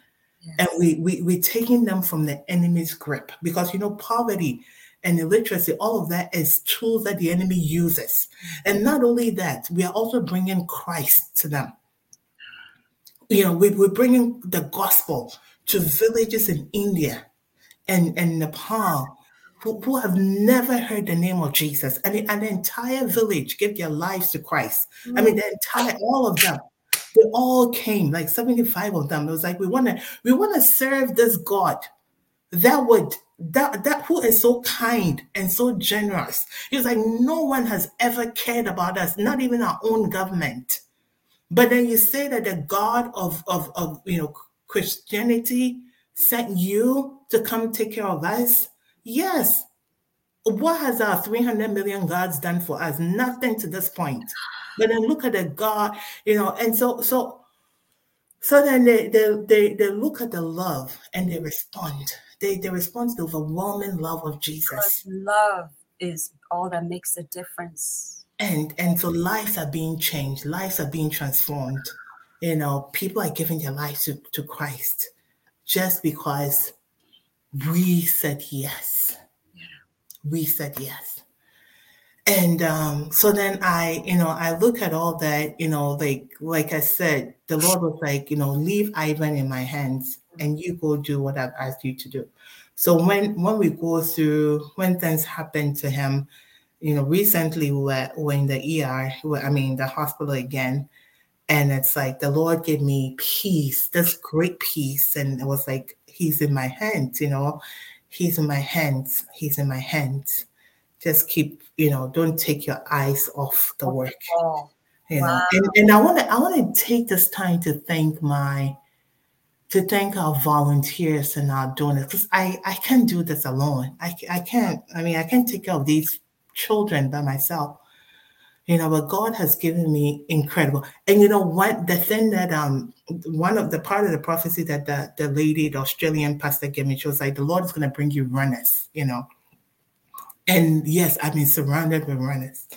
And we, we we're taking them from the enemy's grip because you know poverty and illiteracy, all of that is tools that the enemy uses. And not only that, we are also bringing Christ to them. You know, we, we're bringing the gospel to villages in India and, and Nepal who, who have never heard the name of Jesus. And the- an entire village give their lives to Christ. I mean, the entire, all of them. They all came, like 75 of them. It was like, we want to, we want to serve this God that would that that who is so kind and so generous. He was like, no one has ever cared about us, not even our own government. But then you say that the God of of, of you know Christianity sent you to come take care of us. Yes. What has our 300 million gods done for us? Nothing to this point. But then look at the God, you know, and so so so then they, they, they, they look at the love and they respond. They, they respond to the overwhelming love of Because Jesus. love is all that makes a difference. And, and so lives are being changed, lives are being transformed. You know, people are giving their lives to, to Christ just because we said yes. We said yes. And um, so then I, you know, I look at all that, you know, like like I said, the Lord was like, you know, leave Ivan in my hands and you go do what I've asked you to do. So when when we go through when things happen to him, you know, recently we were, we were in the ER, we were- I mean the hospital again, and it's like the Lord gave me peace, this great peace, and it was like He's in my hands, you know, He's in my hands, He's in my hands. Just keep, you know, don't take your eyes off the work you know Wow. and, and i want to i want to take this time to thank my to thank our volunteers and our donors because i i can't do this alone i i can't i mean i can't take care of these children by myself you know but god has given me incredible and you know what the thing that um one of the part of the prophecy that the, the lady the australian pastor gave me she was like the lord is going to bring you runners you know and yes i've been surrounded with runners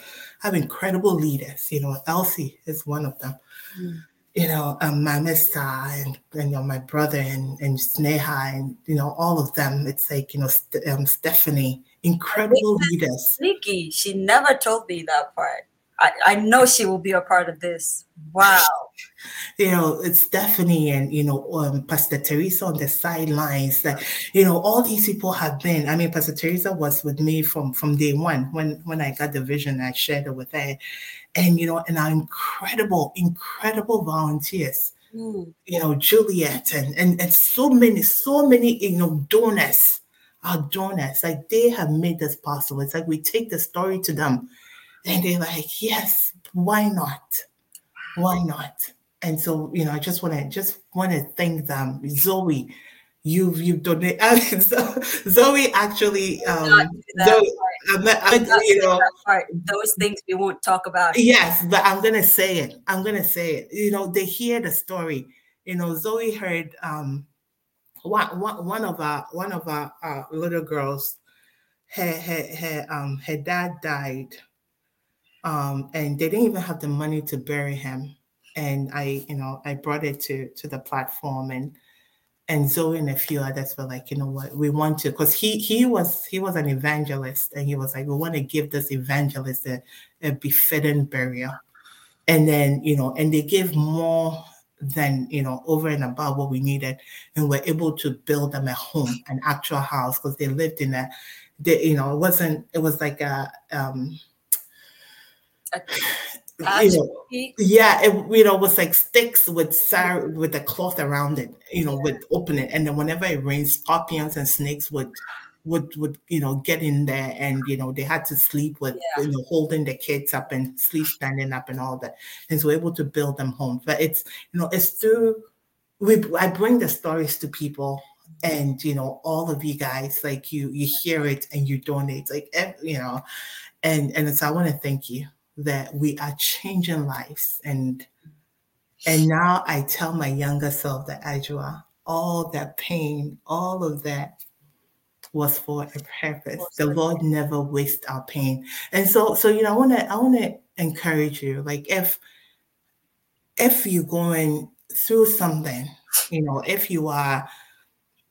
I have incredible leaders. You know, Elsie is one of them. Mm. You know, um, Mama Star and, and you know my brother and and Sneha and you know all of them. It's like you know St- um, Stephanie, incredible leaders. Nikki, she never told me that part. I, I know she will be a part of this. Wow. You know, it's Stephanie and you know um, Pastor Teresa on the sidelines. That you know all these people have been. I mean, Pastor Teresa was with me from from day one when when I got the vision. I shared it with her, and you know, and our incredible, incredible volunteers. Mm. you know, Juliet and, and, and so many, so many, you know, donors, our donors, like they have made this possible. It's like we take the story to them and they're like, yes, why not? Why not? And so, you know, I just want to just want to thank them. Zoe, you've you've donated. Zoe actually, um, Zoe. I'm, I'm, you know, part. Those things we won't talk about. Yes, but I'm gonna say it. I'm gonna say it. You know, they hear the story. You know, Zoe heard um one one, one of our one of our, our little girls, her her her um her dad died, um, and they didn't even have the money to bury him. And I, you know, I brought it to to the platform, and and Zoe and a few others were like, you know what, we want to, because he he was he was an evangelist, and he was like, we want to give this evangelist a, a befitting burial, and then you know, and they gave more than you know over and above what we needed, and we're able to build them a home, an actual house, because they lived in a, they, you know, it wasn't, it was like a um you know, yeah, it you know was like sticks with sar- with the cloth around it, you know, with open it, and then whenever it rains, scorpions and snakes would would would you know get in there, and you know they had to sleep with Yeah. you know holding the kids up and sleep standing up and all that, and so we're able to build them homes. But it's you know it's through we I bring the stories to people. And you know, all of you guys, like you, you hear it and you donate, like you know, and and so I want to thank you that we are changing lives and and now I tell my younger self that Adwoa, all that pain, all of that was for a purpose. The Lord never wastes our pain. And so so you know I want to I want to encourage you like if if you're going through something, you know, if you are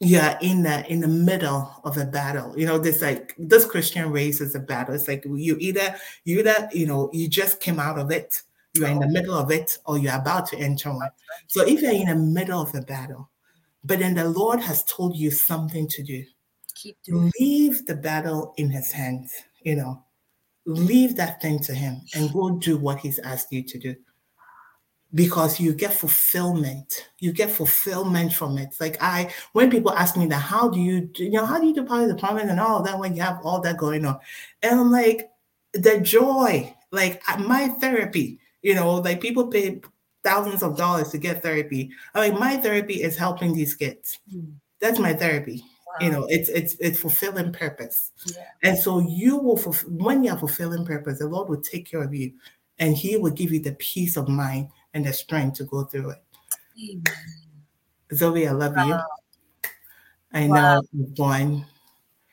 you're in the in the middle of a battle. You know this like this christian race is a battle. It's like you either you either you know you just came out of it you're in the middle of it or you're about to enter one. So if you're in the middle of a battle but then the lord has told you something to do Keep doing leave the battle in his hands you know. Leave that thing to him and go do what he's asked you to do because you get fulfillment. You get fulfillment from it. Like i when people ask me that how do you do, you know how do you do part of the promise and all that when you have all that going on? And i'm like the joy. Like my therapy you know like people pay thousands of dollars to get therapy. I mean my therapy is helping these kids. Hmm. that's my therapy. You know it's it's it's fulfilling purpose. Yeah. and so you will fulf- when you're fulfilling purpose the lord will take care of you and he will give you the peace of mind and the strength to go through it Amen. zoe i love you i Wow. know you've gone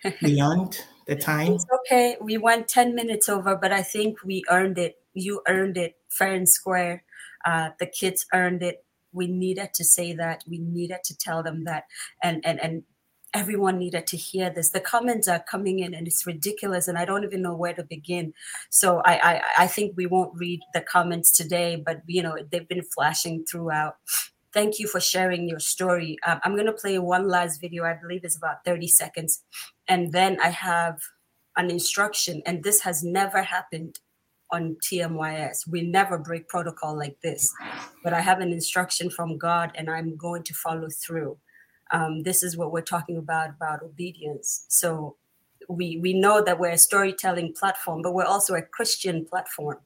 beyond the time It's okay. We went 10 minutes over, but I think we earned it. You earned it fair and square. Uh, the kids earned it. We needed to say that. We needed to tell them that. And, and, and everyone needed to hear this. The comments are coming in and it's ridiculous. And I don't even know where to begin. So I, I, I think we won't read the comments today, but you know, they've been flashing throughout. Thank you for sharing your story. Um, I'm going to play one last video. I believe it's about 30 seconds and then I have an instruction, and this has never happened on TMYS. We never break protocol like this, but I have an instruction from God, and I'm going to follow through. Um, this is what we're talking about about obedience. So we we know that we're a storytelling platform, but we're also a Christian platform,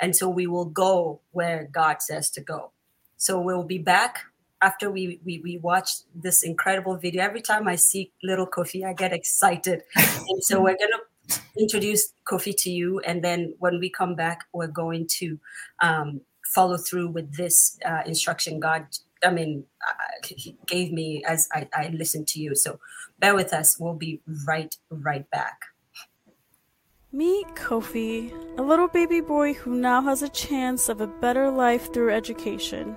and so we will go where God says to go. So we'll be back after we, we we watch this incredible video every time i see little kofi i get excited and so we're going to introduce kofi to you and then when we come back we're going to um, follow through with this uh, instruction god i mean uh, he gave me as I, I listened to you so bear with us we'll be right right back Meet Kofi, a little baby boy who now has a chance of a better life through education.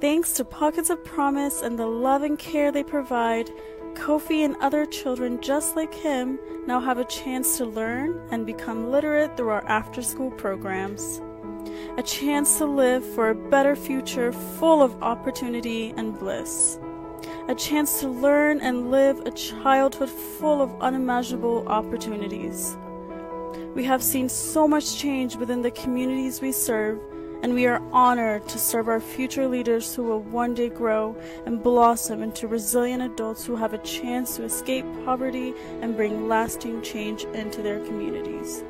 Thanks to Pockets of Promise and the love and care they provide, Kofi and other children just like him now have a chance to learn and become literate through our after school programs. A chance to live for a better future full of opportunity and bliss. A chance to learn and live a childhood full of unimaginable opportunities. We have seen so much change within the communities we serve, and we are honored to serve our future leaders who will one day grow and blossom into resilient adults who have a chance to escape poverty and bring lasting change into their communities.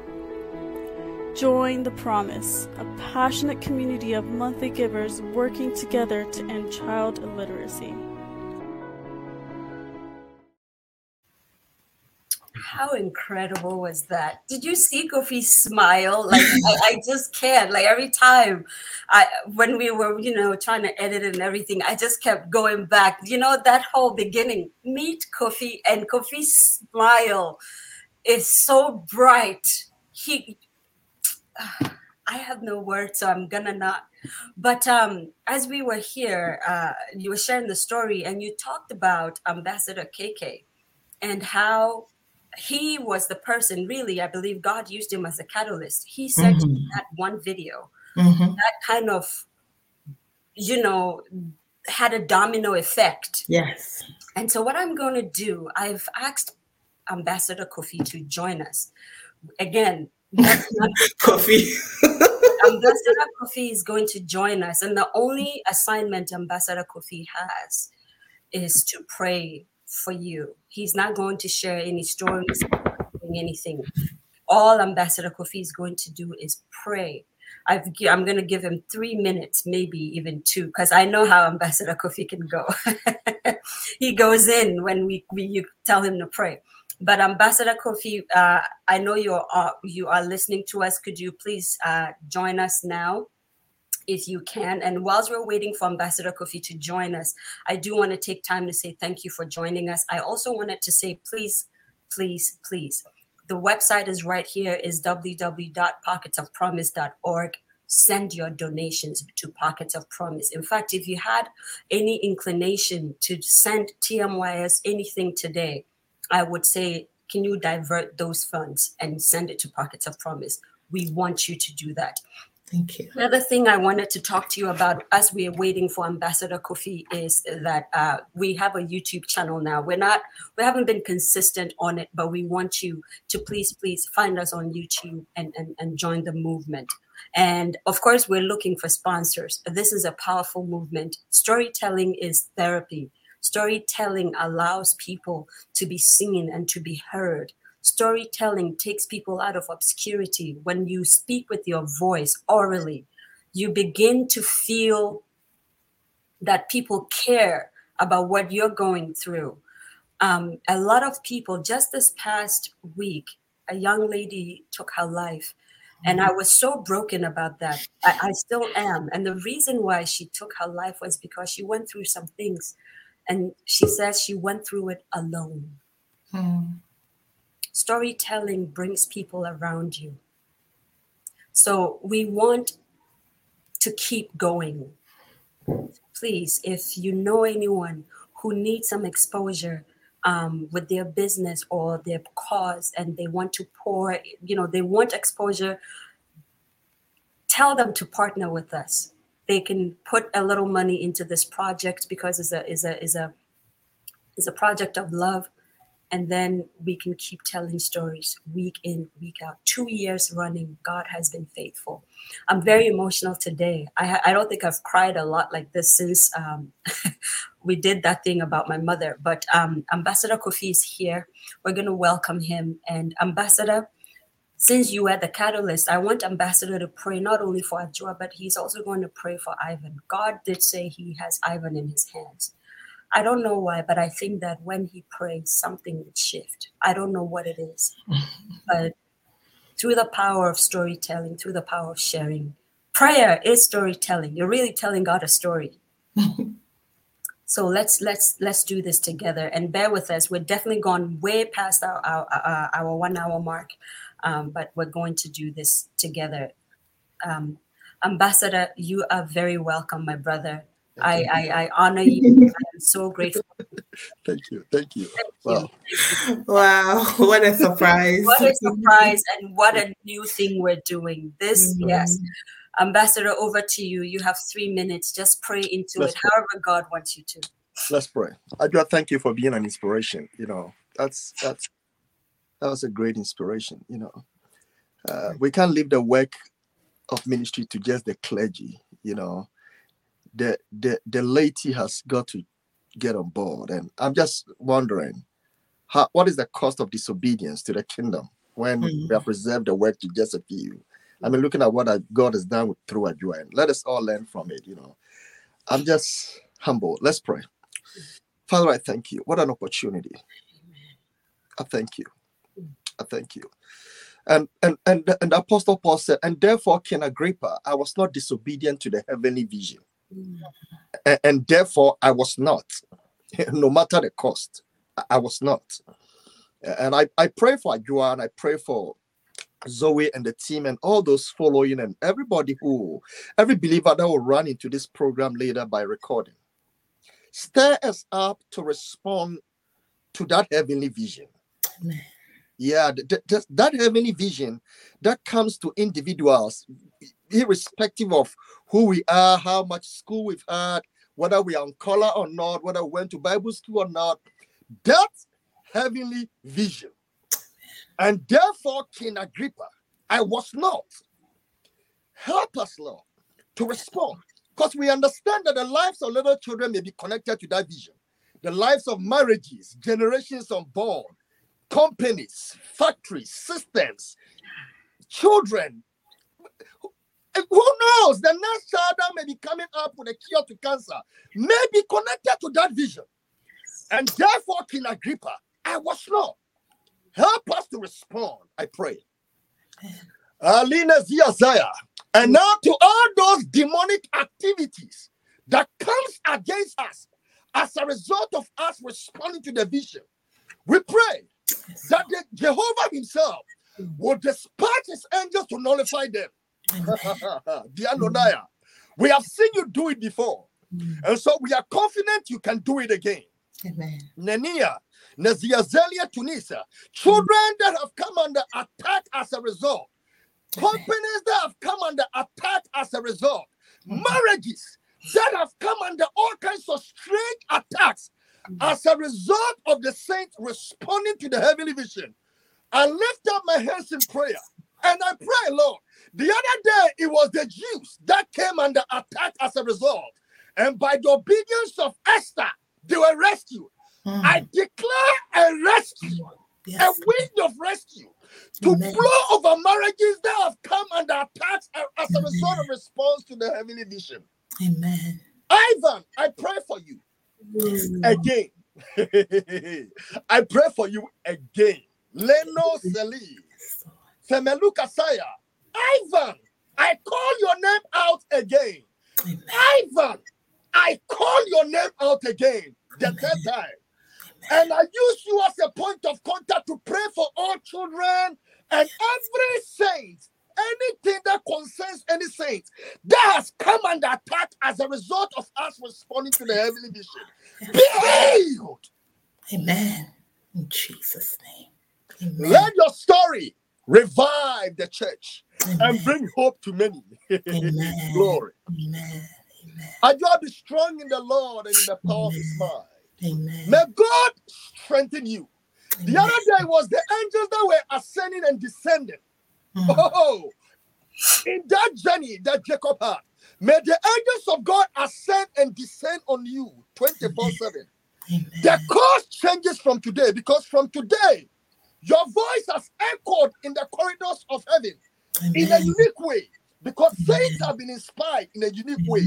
Join the Promise, a passionate community of monthly givers working together to end child illiteracy. How incredible was that? Did you see Kofi smile? Like I, I just can't. Like every time I when we were, you know, trying to edit and everything, I just kept going back. You know, that whole beginning, meet Kofi and Kofi smile. is so bright. He, I have no words, so I'm gonna not. But um, as we were here, uh, you were sharing the story, and you talked about Ambassador KK and how he was the person. Really, I believe God used him as a catalyst. He said Mhm. that one video Mhm. that kind of, you know, had a domino effect. Yes. And so, what I'm going to do, I've asked Ambassador Kofi to join us. Again, that's Coffee. Ambassador Kofi is going to join us, and the only assignment Ambassador Kofi has is to pray for you. He's not going to share any stories, anything. All Ambassador Kofi is going to do is pray. I've, I'm going to give him three minutes, maybe even two, because I know how Ambassador Kofi can go. he goes in when we, we you tell him to pray. But Ambassador Kofi, uh, I know you are you are listening to us. Could you please uh, join us now, if you can? And whilst we're waiting for Ambassador Kofi to join us, I do want to take time to say thank you for joining us. I also wanted to say please, please, please. The website is right here is www.pocketsofpromise.org. Send your donations to Pockets of Promise. In fact, if you had any inclination to send TMYS anything today, I would say, can you divert those funds and send it to Pockets of Promise? We want you to do that. Thank you. Another thing I wanted to talk to you about as we are waiting for Ambassador Kofi is that uh, we have a YouTube channel now. We're not, we haven't been consistent on it, but we want you to please, please find us on YouTube and, and, and join the movement. And of course, we're looking for sponsors. This is a powerful movement. Storytelling is therapy. Storytelling allows people to be seen and to be heard. Storytelling takes people out of obscurity. When you speak with your voice orally, you begin to feel that people care about what you're going through. Um, a lot of people, just this past week, a young lady took her life. And I was so broken about that. I, I still am. And the reason why she took her life was because she went through some things. And she says she went through it alone. Mm. Storytelling brings people around you. So we want to keep going. Please, if you know anyone who needs some exposure um, with their business or their cause and they want to pour, you know, they want exposure, tell them to partner with us. They can put a little money into this project because it's a is a is a is a project of love. And then we can keep telling stories week in week out. Two years running god has been faithful. I'm very emotional today. I, I don't think i've cried a lot like this since um, we did that thing about my mother. But um, ambassador kofi is here. We're going to welcome him. And ambassador since you are the catalyst i want ambassador to pray not only for adwoa but he's also going to pray for ivan god did say he has ivan in his hands I don't know why, but I think that when he prays, something would shift. I don't know what it is, but through the power of storytelling, through the power of sharing, prayer is storytelling. You're really telling God a story. so let's let's let's do this together and bear with us. We're definitely gone way past our our, our, our one hour mark, um, but we're going to do this together. Um, Ambassador, you are very welcome, my brother. I, I, I honor you. I'm so grateful. Thank you. Thank you. Thank Wow. you. Wow, what a surprise. What a surprise and what a new thing we're doing. This, Mhm. yes. Ambassador, over to you. You have three minutes. Just pray into Let's it, however God wants you to. Let's pray. I do thank you for being an inspiration. You know, that's that's that was a great inspiration. You know, uh, we can't leave the work of ministry to just the clergy. You know, the the the laity has got to get on board. And I'm just wondering, how what is the cost of disobedience to the kingdom when Mm. we have reserved the work to just a few? I mean, looking at what God has done through and let us all learn from it. You know, I'm just humble. Let's pray. Father, I thank you. What an opportunity. I thank you. Thank you. And and and and apostle Paul said, and therefore, King Agrippa, I was not disobedient to the heavenly vision. A- And, therefore I was not, no matter the cost, I- was not. And I, I pray for Joanne, I pray for Zoe and the team and all those following and everybody who, every believer that will run into this program later by recording. Stir us up to respond to that heavenly vision. Amen. Yeah, th- th- that heavenly vision that comes to individuals, irrespective of who we are, how much school we've had, whether we are on color or not, whether we went to Bible school or not, that heavenly vision. And therefore, King Agrippa, I was not. Help us, Lord, to respond. Because we understand that the lives of little children may be connected to that vision. The lives of marriages, generations unborn, companies, factories, systems, children. Who knows? The next child that may be coming up with a cure to cancer may be connected to that vision. And therefore, King Agrippa, I was not. Help us to respond, I pray. Alina Ziazaya. And now to all those demonic activities that comes against us as a result of us responding to the vision, we pray that the Jehovah himself will dispatch his angels to nullify them. Dear Nonaya, we have seen you do it before. Mm. And so we are confident you can do it again. Amen. Nenia, Naziazelia, Tunisia, children that have come under attack as a result, companies that have come under attack as a result, mm. marriages that have come under all kinds of strange attacks as a result of the saints responding to the heavenly vision. I lift up my hands in prayer and I pray, Lord. The other day, it was the Jews that came under attack as a result. And by the obedience of Esther, they were rescued. Mm. I declare a rescue, Yes. a wind of rescue to Amen. blow over marriages that have come under attack as a result of response to the heavenly vision. Amen. Ivan, I pray for you again. I pray for you again. Leno Seli, Femelu Kasaya. Ivan, I call your name out again. Amen. Ivan, I call your name out again the third time. And I use you as a point of contact to pray for all children and every saint, anything that concerns any saint that has come under attack as a result of us responding to the heavenly vision. Be healed. Amen. In Jesus' name. Amen. Let your story revive the church and bring hope to many. Amen. Glory. Amen. Amen. And you be strong in the Lord and in the power of his mind. Amen. May God strengthen you. The other day was the angels that were ascending and descending. Mm. Oh, in that journey that Jacob had, may the angels of God ascend and descend on you 24 7. The course changes from today because from today, your voice has echoed in the corridors of heaven in a unique way because saints have been inspired in a unique way,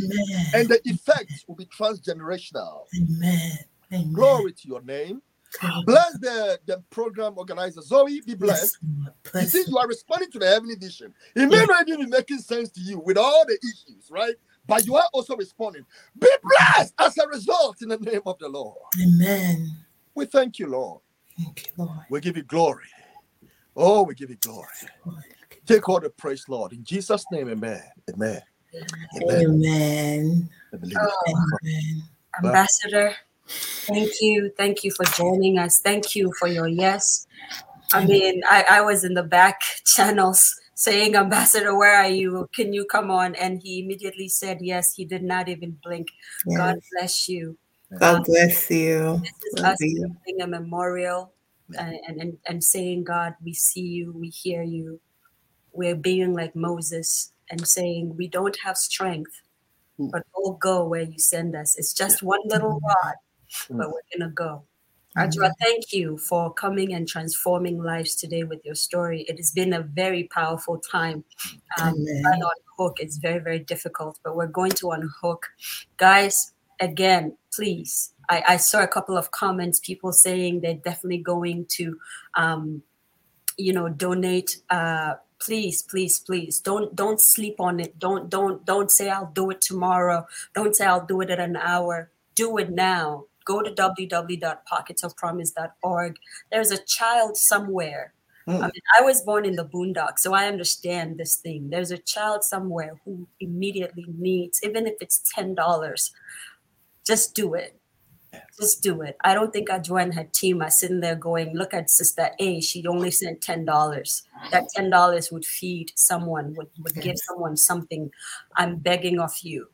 and the effects will be transgenerational. Amen. Amen. Glory to your name. Glory. Bless the, the program organizer. Zoe, be blessed. Yes, You see, you. you are responding to the heavenly vision. It may Yeah. not even be making sense to you with all the issues, right? But you are also responding. Be blessed as a result in the name of the Lord. Amen. We thank you, Lord. Thank you, Lord. We give you glory. Oh, we give you glory. Lord. Take all the praise, Lord. In Jesus' name, amen. Amen. Amen. Amen. I believe it. Amen. Ambassador, thank you. Thank you for joining us. Thank you for your yes. I mean, I, I was in the back channels saying, Ambassador, where are you? Can you come on? And he immediately said yes. He did not even blink. God bless you. God bless you. This is Love us you. a memorial and, and, and, saying, God, we see you, we hear you. We're being like Moses and saying, we don't have strength, Mm. but we'll go where you send us. It's just one little rod, but we're going to go. Adwoa, thank you for coming and transforming lives today with your story. It has been a very powerful time. Um, Amen. unhook is very, very difficult, but we're going to unhook. Guys, again, please. I, I saw a couple of comments, people saying they're definitely going to, um, you know, donate. Uh, please, please, please, don't don't sleep on it. Don't don't don't say I'll do it tomorrow. Don't say I'll do it in an hour. Do it now go to www.pocketsofpromise.org. There's a child somewhere. Mm. I mean, I was born in the boondocks, so I understand this thing. There's a child somewhere who immediately needs, even if it's ten dollars, just do it. Just do it. I don't think Adjoan her team are sitting there going, look at Sister A, she only sent ten dollars. That ten dollars would feed someone, would, would give someone something. I'm begging of you.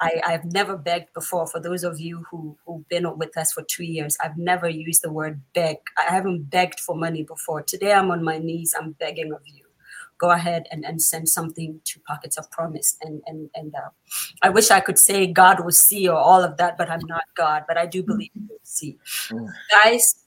I, I've never begged before. For those of you who, who've been with us for two years, I've never used the word beg. I haven't begged for money before. Today I'm on my knees, I'm begging of you. Go ahead and, and send something to Pockets of Promise. And and and uh, I wish I could say God will see or all of that, but I'm not God. But I do believe He will see. Mm. Guys,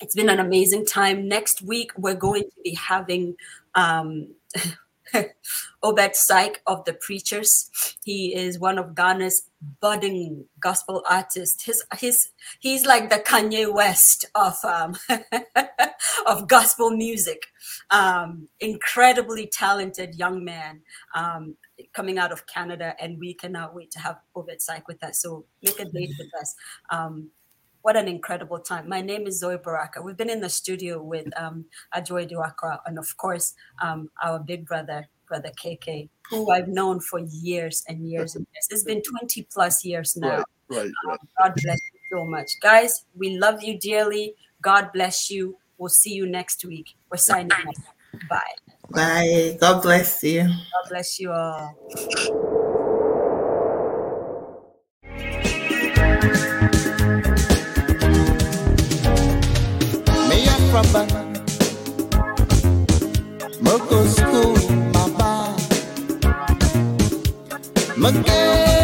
it's been an amazing time. Next week, we're going to be having um, Obed Syke of the Preachers. He is one of Ghana's budding gospel artists. His his he's like the Kanye West of um, of gospel music. Um, incredibly talented young man um, coming out of Canada, and we cannot wait to have Obed Syke with us. So make a date with us. Um, what an incredible time. My name is Zoe Baraka. We've been in the studio with um, Adwoa Adu Acquah and, of course, um, our big brother, Brother KK, who I've known for years and years and years. It's been 20 plus years now. Right, right, right. God bless you so much. Guys, we love you dearly. God bless you. We'll see you next week. We're signing off. Bye. Bye. God bless you. God bless you all. Moko school my ba Magay